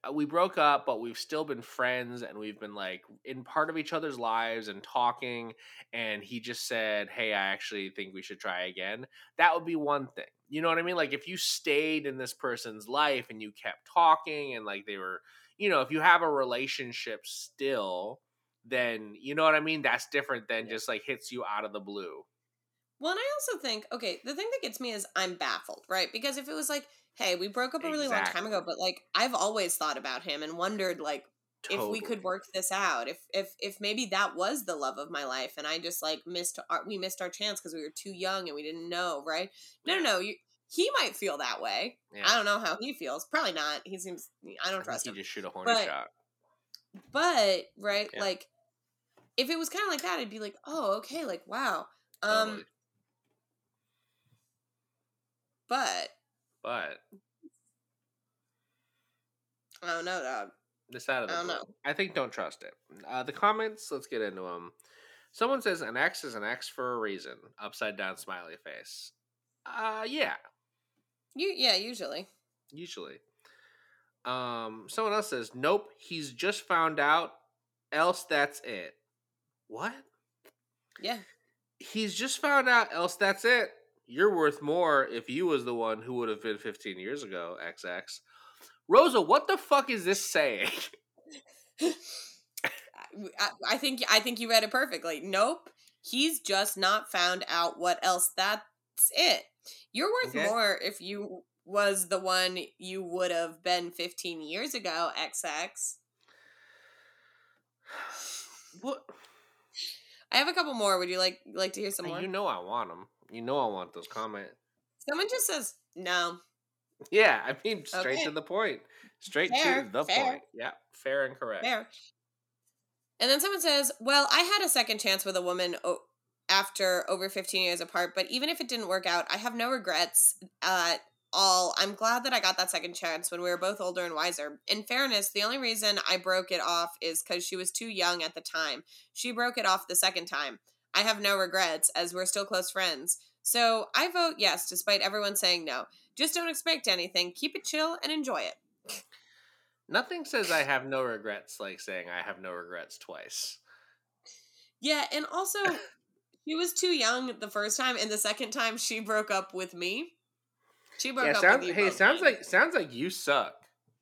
Uh, we broke up, but we've still been friends and we've been like in part of each other's lives and talking, and he just said, hey, I actually think we should try again. That would be one thing. You know what I mean? Like if you stayed in this person's life and you kept talking and like they were, you know, if you have a relationship still, then you know what I mean. That's different than Yeah. just like hits you out of the blue. Well, and I also think, okay, the thing that gets me is I'm baffled, right? Because if it was like, hey, we broke up a really long time ago, but like I've always thought about him and wondered like if we could work this out, if if if maybe that was the love of my life and I just like missed our we missed our chance because we were too young and we didn't know, right? No, Yeah. no, no, you he might feel that way. Yeah. I don't know how he feels. Probably not. He seems I I don't think trust he him. just shoot a horny But- shot. But right, Yeah. like if it was kind of like that, I'd be like, "Oh, okay, like wow." Um Totally. but But I don't know, dog. this out of the I don't blue. know. I think don't trust it. Uh, the comments. Let's get into them. Someone says an X is an X for a reason. Upside down smiley face. Uh, yeah, You yeah, usually. usually. Um, someone else says nope. He's just found out. Else, that's it. What? Yeah. He's just found out. Else, that's it. You're worth more if you was the one who would have been 15 years ago. XX. Rosa, what the fuck is this saying? I, I think I think you read it perfectly. Nope. He's just not found out what else that's it. You're worth Okay. more if you was the one you would have been 15 years ago, XX. what? I have a couple more. Would you like like to hear some more? You know I want them. You know I want those comments. Someone just says no. Yeah, I mean straight Okay. to the point. Straight Fair, to the fair. point. Yeah, fair and correct. Fair. And then someone says, "Well, I had a second chance with a woman o- after over 15 years apart, but even if it didn't work out, I have no regrets at all. I'm glad that I got that second chance when we were both older and wiser. In fairness, the only reason I broke it off is cuz she was too young at the time. She broke it off the second time. I have no regrets as we're still close friends. So, I vote yes despite everyone saying no. Just don't expect anything. Keep it chill and enjoy it." Nothing says I have no regrets like saying I have no regrets twice. Yeah, and also she was too young the first time, and the second time she broke up with me. She broke yeah, up sounds with you. hey, sounds times. like sounds like you suck.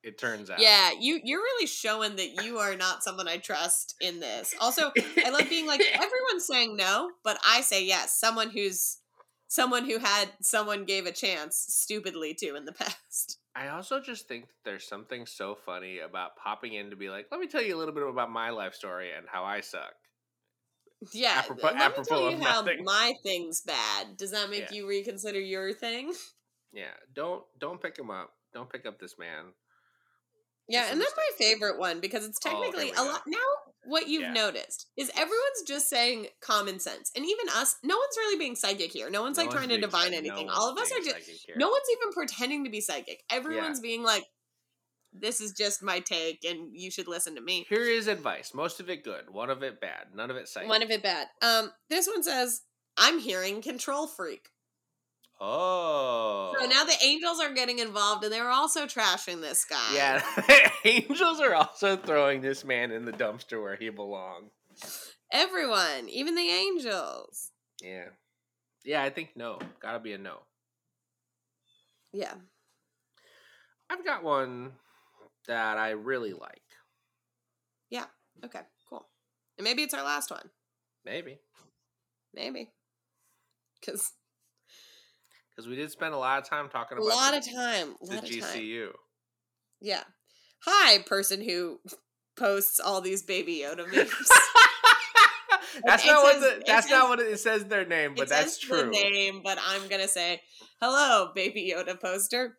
It turns out. Yeah, you you're really showing that you are not someone I trust in this. Also, I love being like everyone's saying no, but I say yes. Someone who's someone who had someone gave a chance stupidly to in the past. I also just think that there's something so funny about popping in to be like, let me tell you a little bit about my life story and how I suck. Yeah, Apropos- let me apropos tell of you how nothing. my thing's bad. Does that make Yeah. you reconsider your thing? Yeah, don't don't pick him up. Don't pick up this man. Yeah, and that's my favorite one because it's Oh, technically we a lot. Now, what you've Yeah. noticed is everyone's just saying common sense, and even us. No one's really being psychic here. No one's No like one's trying to divine psych- no anything. one's All of us are just. No one's even pretending to be psychic. Everyone's being like, "This is just my take, and you should listen to me." Here is advice. Most of it good, one of it bad, none of it psychic. One of it bad. Um, this one says, "I'm hearing control freak." Oh. So now the angels are getting involved, and they're also trashing this guy. Yeah, angels are also throwing this man in the dumpster where he belongs. everyone, even the angels. Yeah. Yeah, I think no. Gotta be a no. Yeah. I've got one that I really like. Yeah. Okay. Cool. And maybe it's our last one. Maybe. Maybe. Because Because we did spend a lot of time talking about a lot the, of time. A the lot of time. GCU. Yeah. Hi, person who posts all these Baby Yoda memes. that's not what the, it that's says- not what it says their name, but that's says true. Name, but I'm gonna say hello, Baby Yoda poster.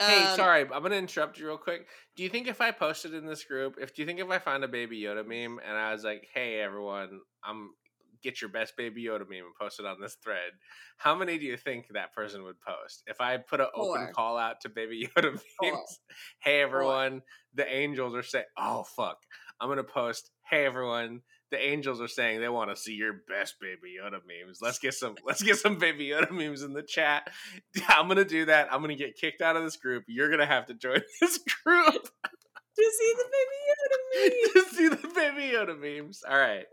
Hey, Um, sorry, I'm gonna interrupt you real quick. Do you think if I posted in this group, if do you think if I find a Baby Yoda meme and I was like, "Hey, everyone, I'm get your best Baby Yoda meme and post it on this thread," how many do you think that person would post? If I put an open call out to Baby Yoda memes, Four. "Hey, everyone, the angels are saying," "Oh fuck," I'm gonna post, "Hey, everyone." The angels are saying they want to see your best Baby Yoda memes. Let's get some. Let's get some Baby Yoda memes in the chat. I'm gonna do that. I'm gonna get kicked out of this group. You're gonna have to join this group to see the Baby Yoda meme. to see the Baby Yoda memes. All right.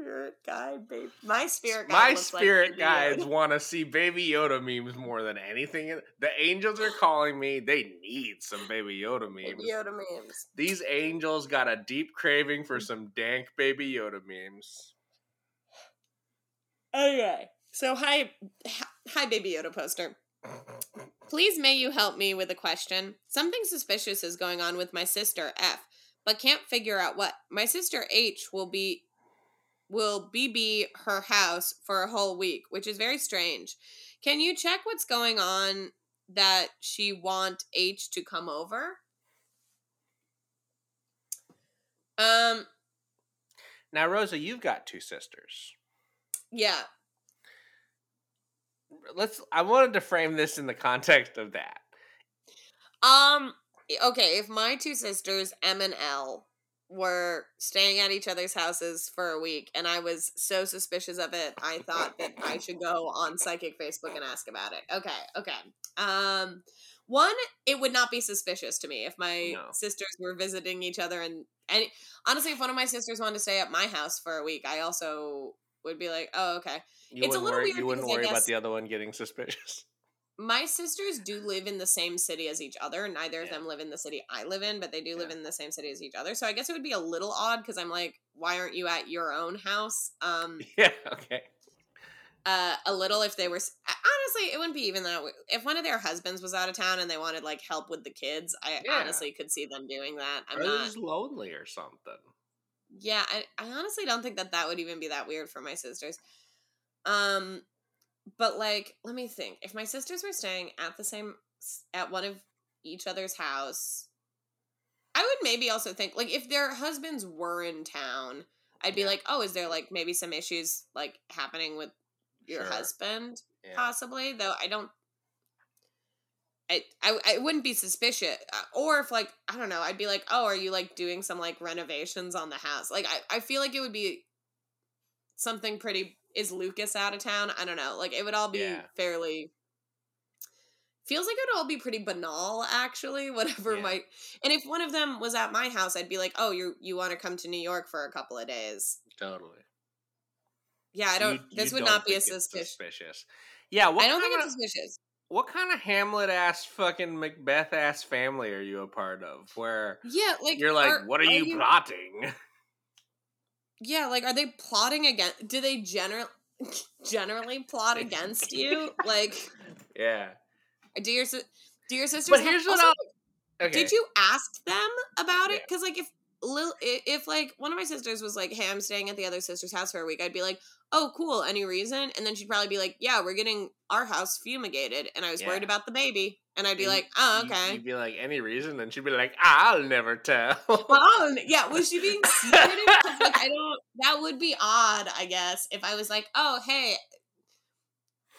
Spirit guide, baby. My spirit guide. My looks like spirit guides want to see Baby Yoda memes more than anything. The angels are calling me. They need some Baby Yoda memes. Baby Yoda memes. These angels got a deep craving for some dank Baby Yoda memes. Okay. So hi, hi, Baby Yoda poster. Please may you help me with a question. Something suspicious is going on with my sister F, but can't figure out what. My sister H will be will BB her house for a whole week, which is very strange. Can you check what's going on that she want H to come over? Um Now, Rosa, you've got two sisters. yeah. Let's. I wanted to frame this in the context of that. Um. Okay, if my two sisters M and L were staying at each other's houses for a week, and I was so suspicious of it, I thought that I should go on Psychic Facebook and ask about it. Okay. Okay. Um. One, it would not be suspicious to me if my No. sisters were visiting each other, and and honestly, if one of my sisters wanted to stay at my house for a week, I also would be like, oh, okay. You It's a little worry, weird You wouldn't worry about the other one getting suspicious. My sisters do live in the same city as each other. Neither of them live in the city I live in, but they do live in the same city as each other. So I guess it would be a little odd because I'm like, why aren't you at your own house? Um, yeah. Okay. uh, a little if they were. Honestly, it wouldn't be even that. If one of their husbands was out of town and they wanted like help with the kids, I Yeah. honestly could see them doing that. I'm or not. just lonely or something. Yeah, I, I honestly don't think that that would even be that weird for my sisters. Um, but like, let me think. If my sisters were staying at the same at one of each other's house, I would maybe also think like if their husbands were in town, I'd be Yeah. like, oh, is there like maybe some issues like happening with your Sure. husband? Yeah. possibly though i don't I, I i wouldn't be suspicious uh, or if like i don't know i'd be like oh are you like doing some like renovations on the house like i, I feel like it would be something pretty is lucas out of town i don't know like it would all be Yeah. fairly feels like it would all be pretty banal actually whatever Yeah. might and if one of them was at my house i'd be like oh you you want to come to new york for a couple of days Totally. yeah i don't You- this you would don't not be a suspicious suspicious. Yeah. What i don't think of, it's suspicious What kind of Hamlet ass fucking Macbeth ass family are you a part of? Where yeah like you're like, are- what are, you, plotting? Yeah, like are they plotting against? Do they generally generally plot against you? Like, yeah. do your do your sisters? But have- here's what also, I'll. Okay. Did you ask them about it? Yeah. Because like if Lil, if like one of my sisters was like, "Hey, I'm staying at the other sister's house for a week," I'd be like, "Oh, cool. Any reason?" And then she'd probably be like, "Yeah, we're getting our house fumigated, and I was worried about the baby." And I'd be And like, "Oh, okay." You'd be like, any reason? And she'd be like, I'll never tell. Well, oh, yeah, was she being secretive? like, I don't. That would be odd, I guess, if I was like, "Oh, hey,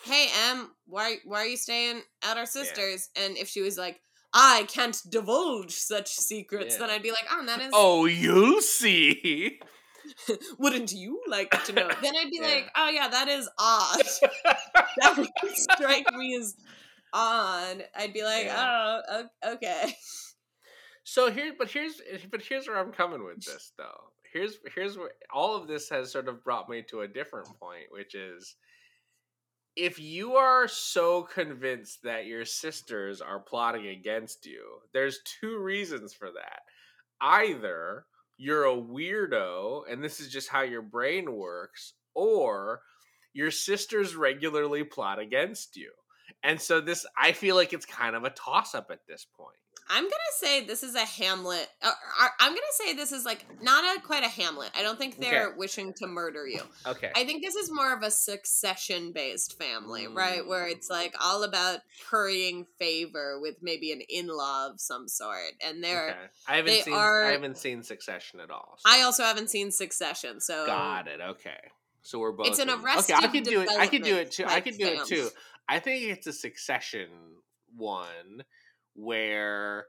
hey, Em, why why are you staying at our sister's?" And if she was like, "I can't divulge such secrets," then I'd be like, "Oh, that is. oh, you'll see. Wouldn't you like to know?" Then I'd be Yeah. like, "Oh, yeah, that is odd. that would strike me as odd." I'd be like, Yeah. "Oh, okay." So here, but here's, eh, but here's where I'm coming with this, though. Here's, here's where all of this has sort of brought me to a different point, which is, if you are so convinced that your sisters are plotting against you, there's two reasons for that. Either you're a weirdo and this is just how your brain works, or your sisters regularly plot against you. And so this I feel like it's kind of a toss up at this point. I'm gonna say this is a Hamlet. Uh, I'm gonna say this is like not a quite a Hamlet. I don't think they're Okay. wishing to murder you. Okay. I think this is more of a succession based family, right? Where it's Mm. like all about currying favor with maybe an in law of some sort. And they're, okay. I haven't they seen are- I haven't seen Succession at all. so- I also haven't seen Succession, so. got it. Okay. So we're both It's an arrested Okay, I could do it. I could do it too. I could do it too. I think it's a Succession one where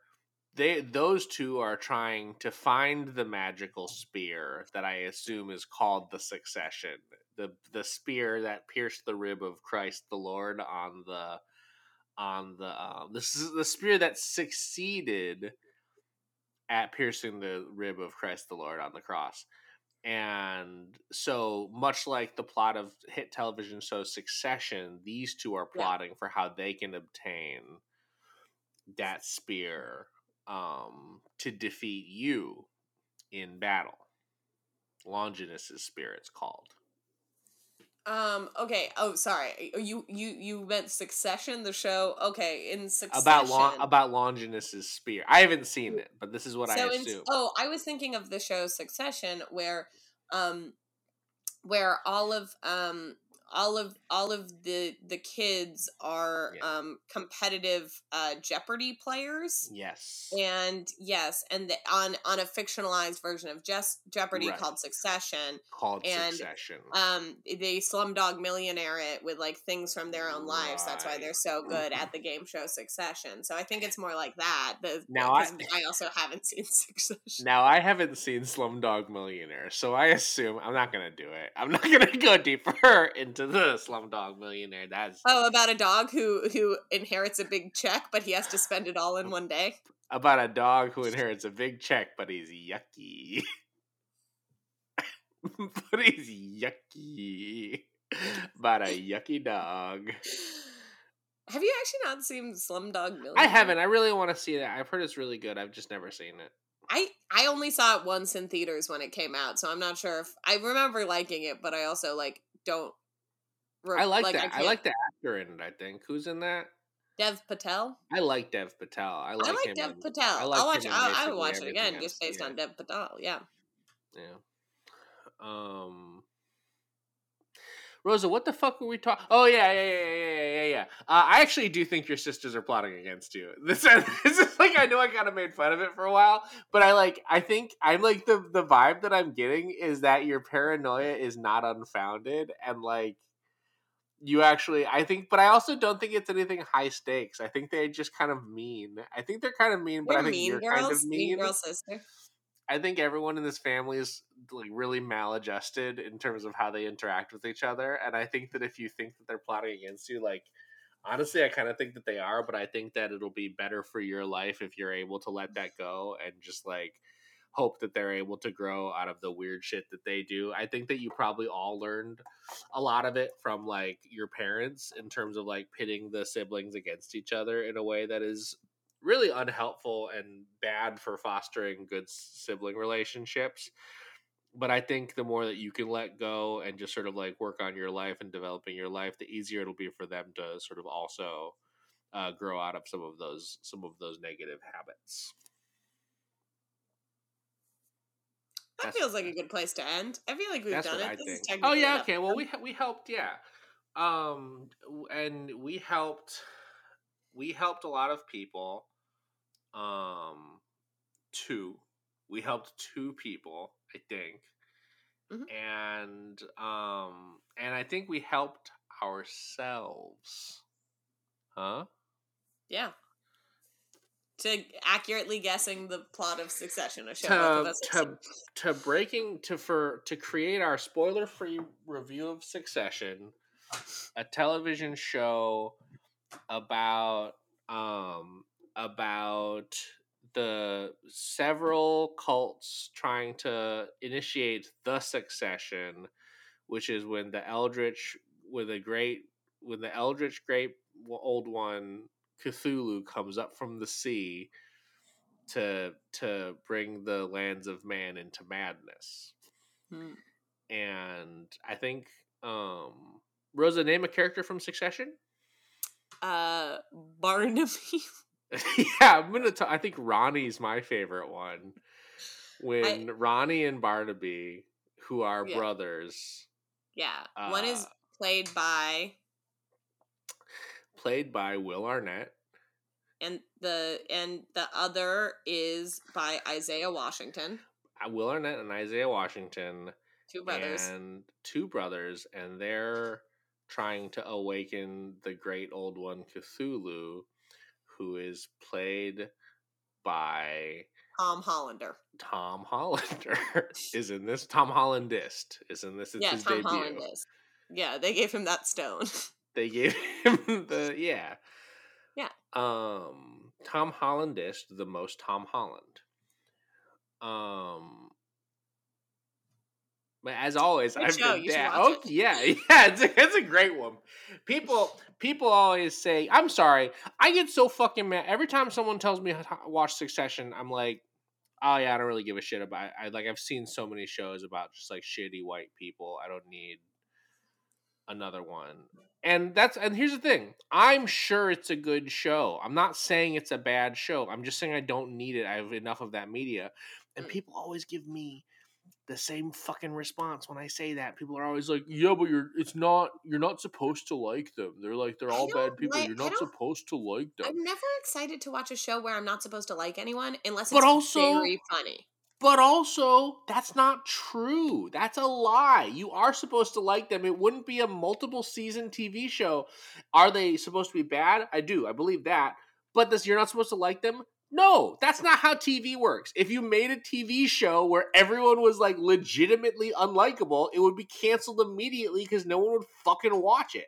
they those two are trying to find the magical spear that I assume is called the Succession. The the spear that pierced the rib of Christ the Lord on the on the um, this is the spear that succeeded at piercing the rib of Christ the Lord on the cross. And so, much like the plot of hit television show Succession, these two are Yeah. plotting for how they can obtain that spear um, to defeat you in battle. Longinus's spear, it's called. Um. Okay. Oh, sorry. You you you meant Succession, the show. Okay, in Succession. About Lon- about Longinus's spear. I haven't seen it, but this is what I so in, assume. oh, I was thinking of the show Succession, where, um, where all of um all of all of the the kids are Yeah. um competitive uh Jeopardy players. yes. And yes, and the, on on a fictionalized version of just Jeopardy Right. called Succession, called and, Succession. um they slumdog millionaire it with like things from their own lives that's why they're so good at the game show succession so i think it's more like that the, Now I- I also haven't seen succession Now I haven't seen Slumdog Millionaire, so I assume I'm not gonna do it. I'm not gonna go deeper into the Slumdog Millionaire. That's oh about a dog who who inherits a big check but he has to spend it all in one day about a dog who inherits a big check, but he's yucky. but he's yucky. About a yucky dog. have you actually not seen slumdog millionaire I haven't. I really want to see that. I've heard it's really good. I've just never seen it. I I only saw it once in theaters when it came out, so I'm not sure if I remember liking it, but I also like don't. I like, that. I, can't- like the actor in it. I think who's in that. Dev Patel. I like Dev Patel. I like, I like Dev Patel. I like I'll watch. I'll, I'll watch it again just based yeah. on Dev Patel. Yeah. Yeah. Um. Rosa, what the fuck were we talking? Oh yeah, yeah, yeah, yeah, yeah, yeah, yeah. Uh, I actually do think your sisters are plotting against you. This, this is like I know I kind of made fun of it for a while, but I like I think I'm like the the vibe that I'm getting is that your paranoia is not unfounded and like you actually I think, but I also don't think it's anything high stakes. I think they're just kind of mean. I think they're kind of mean, but We're I think mean you're girls. kind of mean mean. girl sister. I think everyone in this family is like really maladjusted in terms of how they interact with each other, and I think that if you think that they're plotting against you, like honestly, I kind of think that they are, but I think that it'll be better for your life if you're able to let that go and just like hope that they're able to grow out of the weird shit that they do. I think that you probably all learned a lot of it from like your parents in terms of like pitting the siblings against each other in a way that is really unhelpful and bad for fostering good sibling relationships. But I think the more that you can let go and just sort of like work on your life and developing your life, the easier it'll be for them to sort of also uh, grow out of some of those some of those negative habits. That feels like a good place to end. I feel like we've That's done what it. I This is think. Oh yeah, okay. Well, we we helped, yeah. Um, and we helped we helped a lot of people. Um, two. We helped two people, I think. Mhm. And um, and I think we helped ourselves. Huh? yeah. To accurately guessing the plot of Succession, a show to, to, to breaking to for to create our spoiler free review of Succession, a television show about um about the several cults trying to initiate the succession, which is when the Eldritch with a great when the Eldritch great old one Cthulhu comes up from the sea to to bring the lands of man into madness. Hmm. And I think um Rosa name a character from Succession? Uh, Barnaby. yeah, I'm gonna. T- I think Ronnie's my favorite one. When I, Ronnie and Barnaby, who are yeah. brothers, yeah, uh, one is uh played by played by Will Arnett, and the and the other is by Isaiah Washington. Uh, Will Arnett and Isaiah Washington, two brothers, and two brothers, and they're trying to awaken the great old one Cthulhu, who is played by Tom Hollander. Tom Hollander is in this. Tom Hollandest is in this. It's yeah, his Tom debut. Hollandest. Yeah, they gave him that stone. They gave him the yeah. Yeah. Um, Tom Hollandest, the most Tom Holland. Um, but as always, I've show. been. Oh it. yeah, yeah, it's a, it's a great one. People people always say, "I'm sorry." I get so fucking mad every time someone tells me to watch Succession. I'm like, "Oh yeah, I don't really give a shit about." It. I like I've seen so many shows about just like shitty white people. I don't need another one. And that's and here's the thing. I'm sure it's a good show. I'm not saying it's a bad show. I'm just saying I don't need it. I have enough of that media. And mm. people always give me the same fucking response when I say that. People are always like, "Yeah, but you're it's not you're not supposed to like them. They're like they're all bad people. Like, you're not supposed to like them." I'm never excited to watch a show where I'm not supposed to like anyone unless it's but also, very funny. But also, that's not true. That's a lie. You are supposed to like them. It wouldn't be a multiple season TV show. Are they supposed to be bad? I do. I believe that. But this you're not supposed to like them? No, that's not how TV works. If you made a TV show where everyone was like legitimately unlikable, it would be canceled immediately because no one would fucking watch it.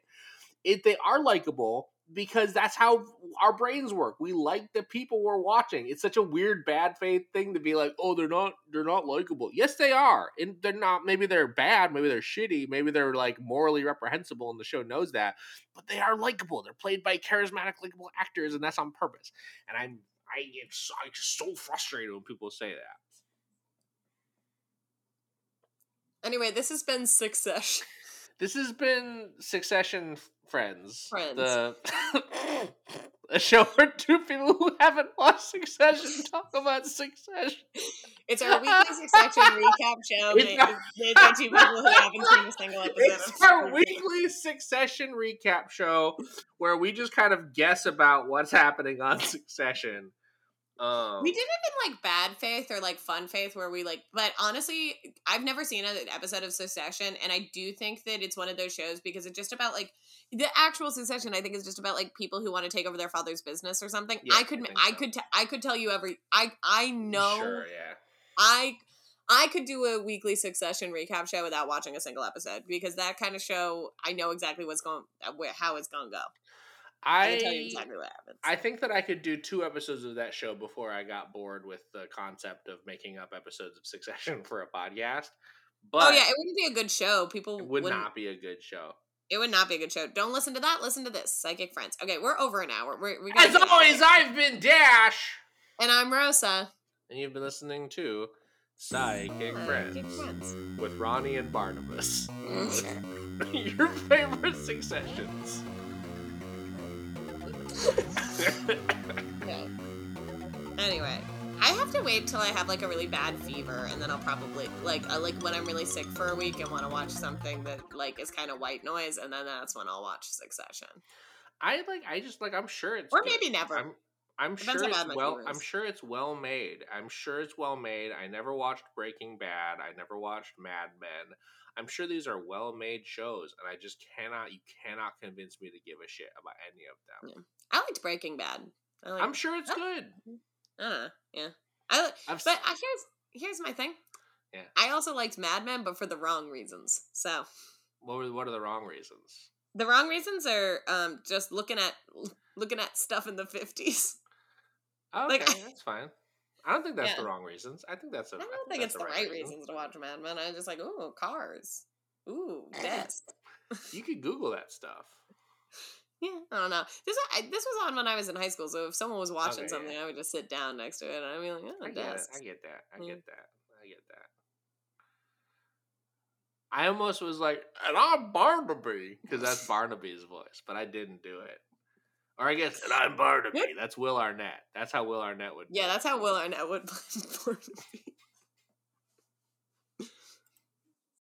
If they are likable, because that's how our brains work. We like the people we're watching. It's such a weird bad faith thing to be like, oh, they're not they're not likable. Yes, they are. And they're not maybe they're bad, maybe they're shitty, maybe they're like morally reprehensible and the show knows that. But they are likable. They're played by charismatic, likable actors, and that's on purpose. And I'm I get so, I get so frustrated when people say that. Anyway, this has been Succession. This has been Succession Friends. Friends. The a show where two people who haven't watched Succession talk about Succession. It's our weekly Succession recap show made, our, made by two people who haven't seen a single episode. It's our weekly Succession recap show where we just kind of guess about what's happening on Succession. Um, we did it in like bad faith or like fun faith where we like, but honestly, I've never seen an episode of Succession, and I do think that it's one of those shows because it's just about like the actual Succession. I think is just about like people who want to take over their father's business or something. Yeah, I could, I, I so. could, t- I could tell you every. I, I know. Sure, yeah. I, I could do a weekly Succession recap show without watching a single episode because that kind of show, I know exactly what's going, how it's gonna go. I, you exactly. I think that I could do two episodes of that show before I got bored with the concept of making up episodes of Succession for a podcast. Oh, but oh yeah, it wouldn't be a good show. People it would not be a good show. It would not be a good show. Don't listen to that. Listen to this, Psychic Friends. Okay, we're over an hour. We're, we As always, I've been Dash, and I'm Rosa, and you've been listening to Psychic Friends, Friends. with Ronnie and Barnabas. Your favorite Successions. Yeah. Anyway, I have to wait till I have like a really bad fever, and then I'll probably like uh, like when I'm really sick for a week and want to watch something that like is kind of white noise, and then that's when I'll watch Succession. I like. I just like. I'm sure it's or good. maybe never. I'm, I'm sure it's well. I'm sure it's well made. I'm sure it's well made. I never watched Breaking Bad. I never watched Mad Men. I'm sure these are well made shows, and I just cannot. You cannot convince me to give a shit about any of them. Yeah. I liked Breaking Bad. I am sure it's oh. good. I don't know. Yeah, I. I've but I, here's here's my thing. Yeah. I also liked Mad Men, but for the wrong reasons. So. What were what are the wrong reasons? The wrong reasons are um just looking at looking at stuff in the fifties. Okay, like, that's fine. I don't think that's yeah. the wrong reasons. I think that's. A, I don't I think, think it's the, right, reason. reasons to watch Mad Men. I was just like, ooh, cars, ooh, death. you could Google that stuff. Yeah, I don't know. This I, this was on when I was in high school, so if someone was watching okay, something, yeah. I would just sit down next to it and I'd be like, oh, I get it. I get that. I yeah. get that. I get that. I almost was like, and I'm Barnaby because that's Barnaby's voice, but I didn't do it. Or I guess, and I'm Barnaby. That's Will Arnett. That's how Will Arnett would. Yeah, that's how Will Arnett would play Barnaby.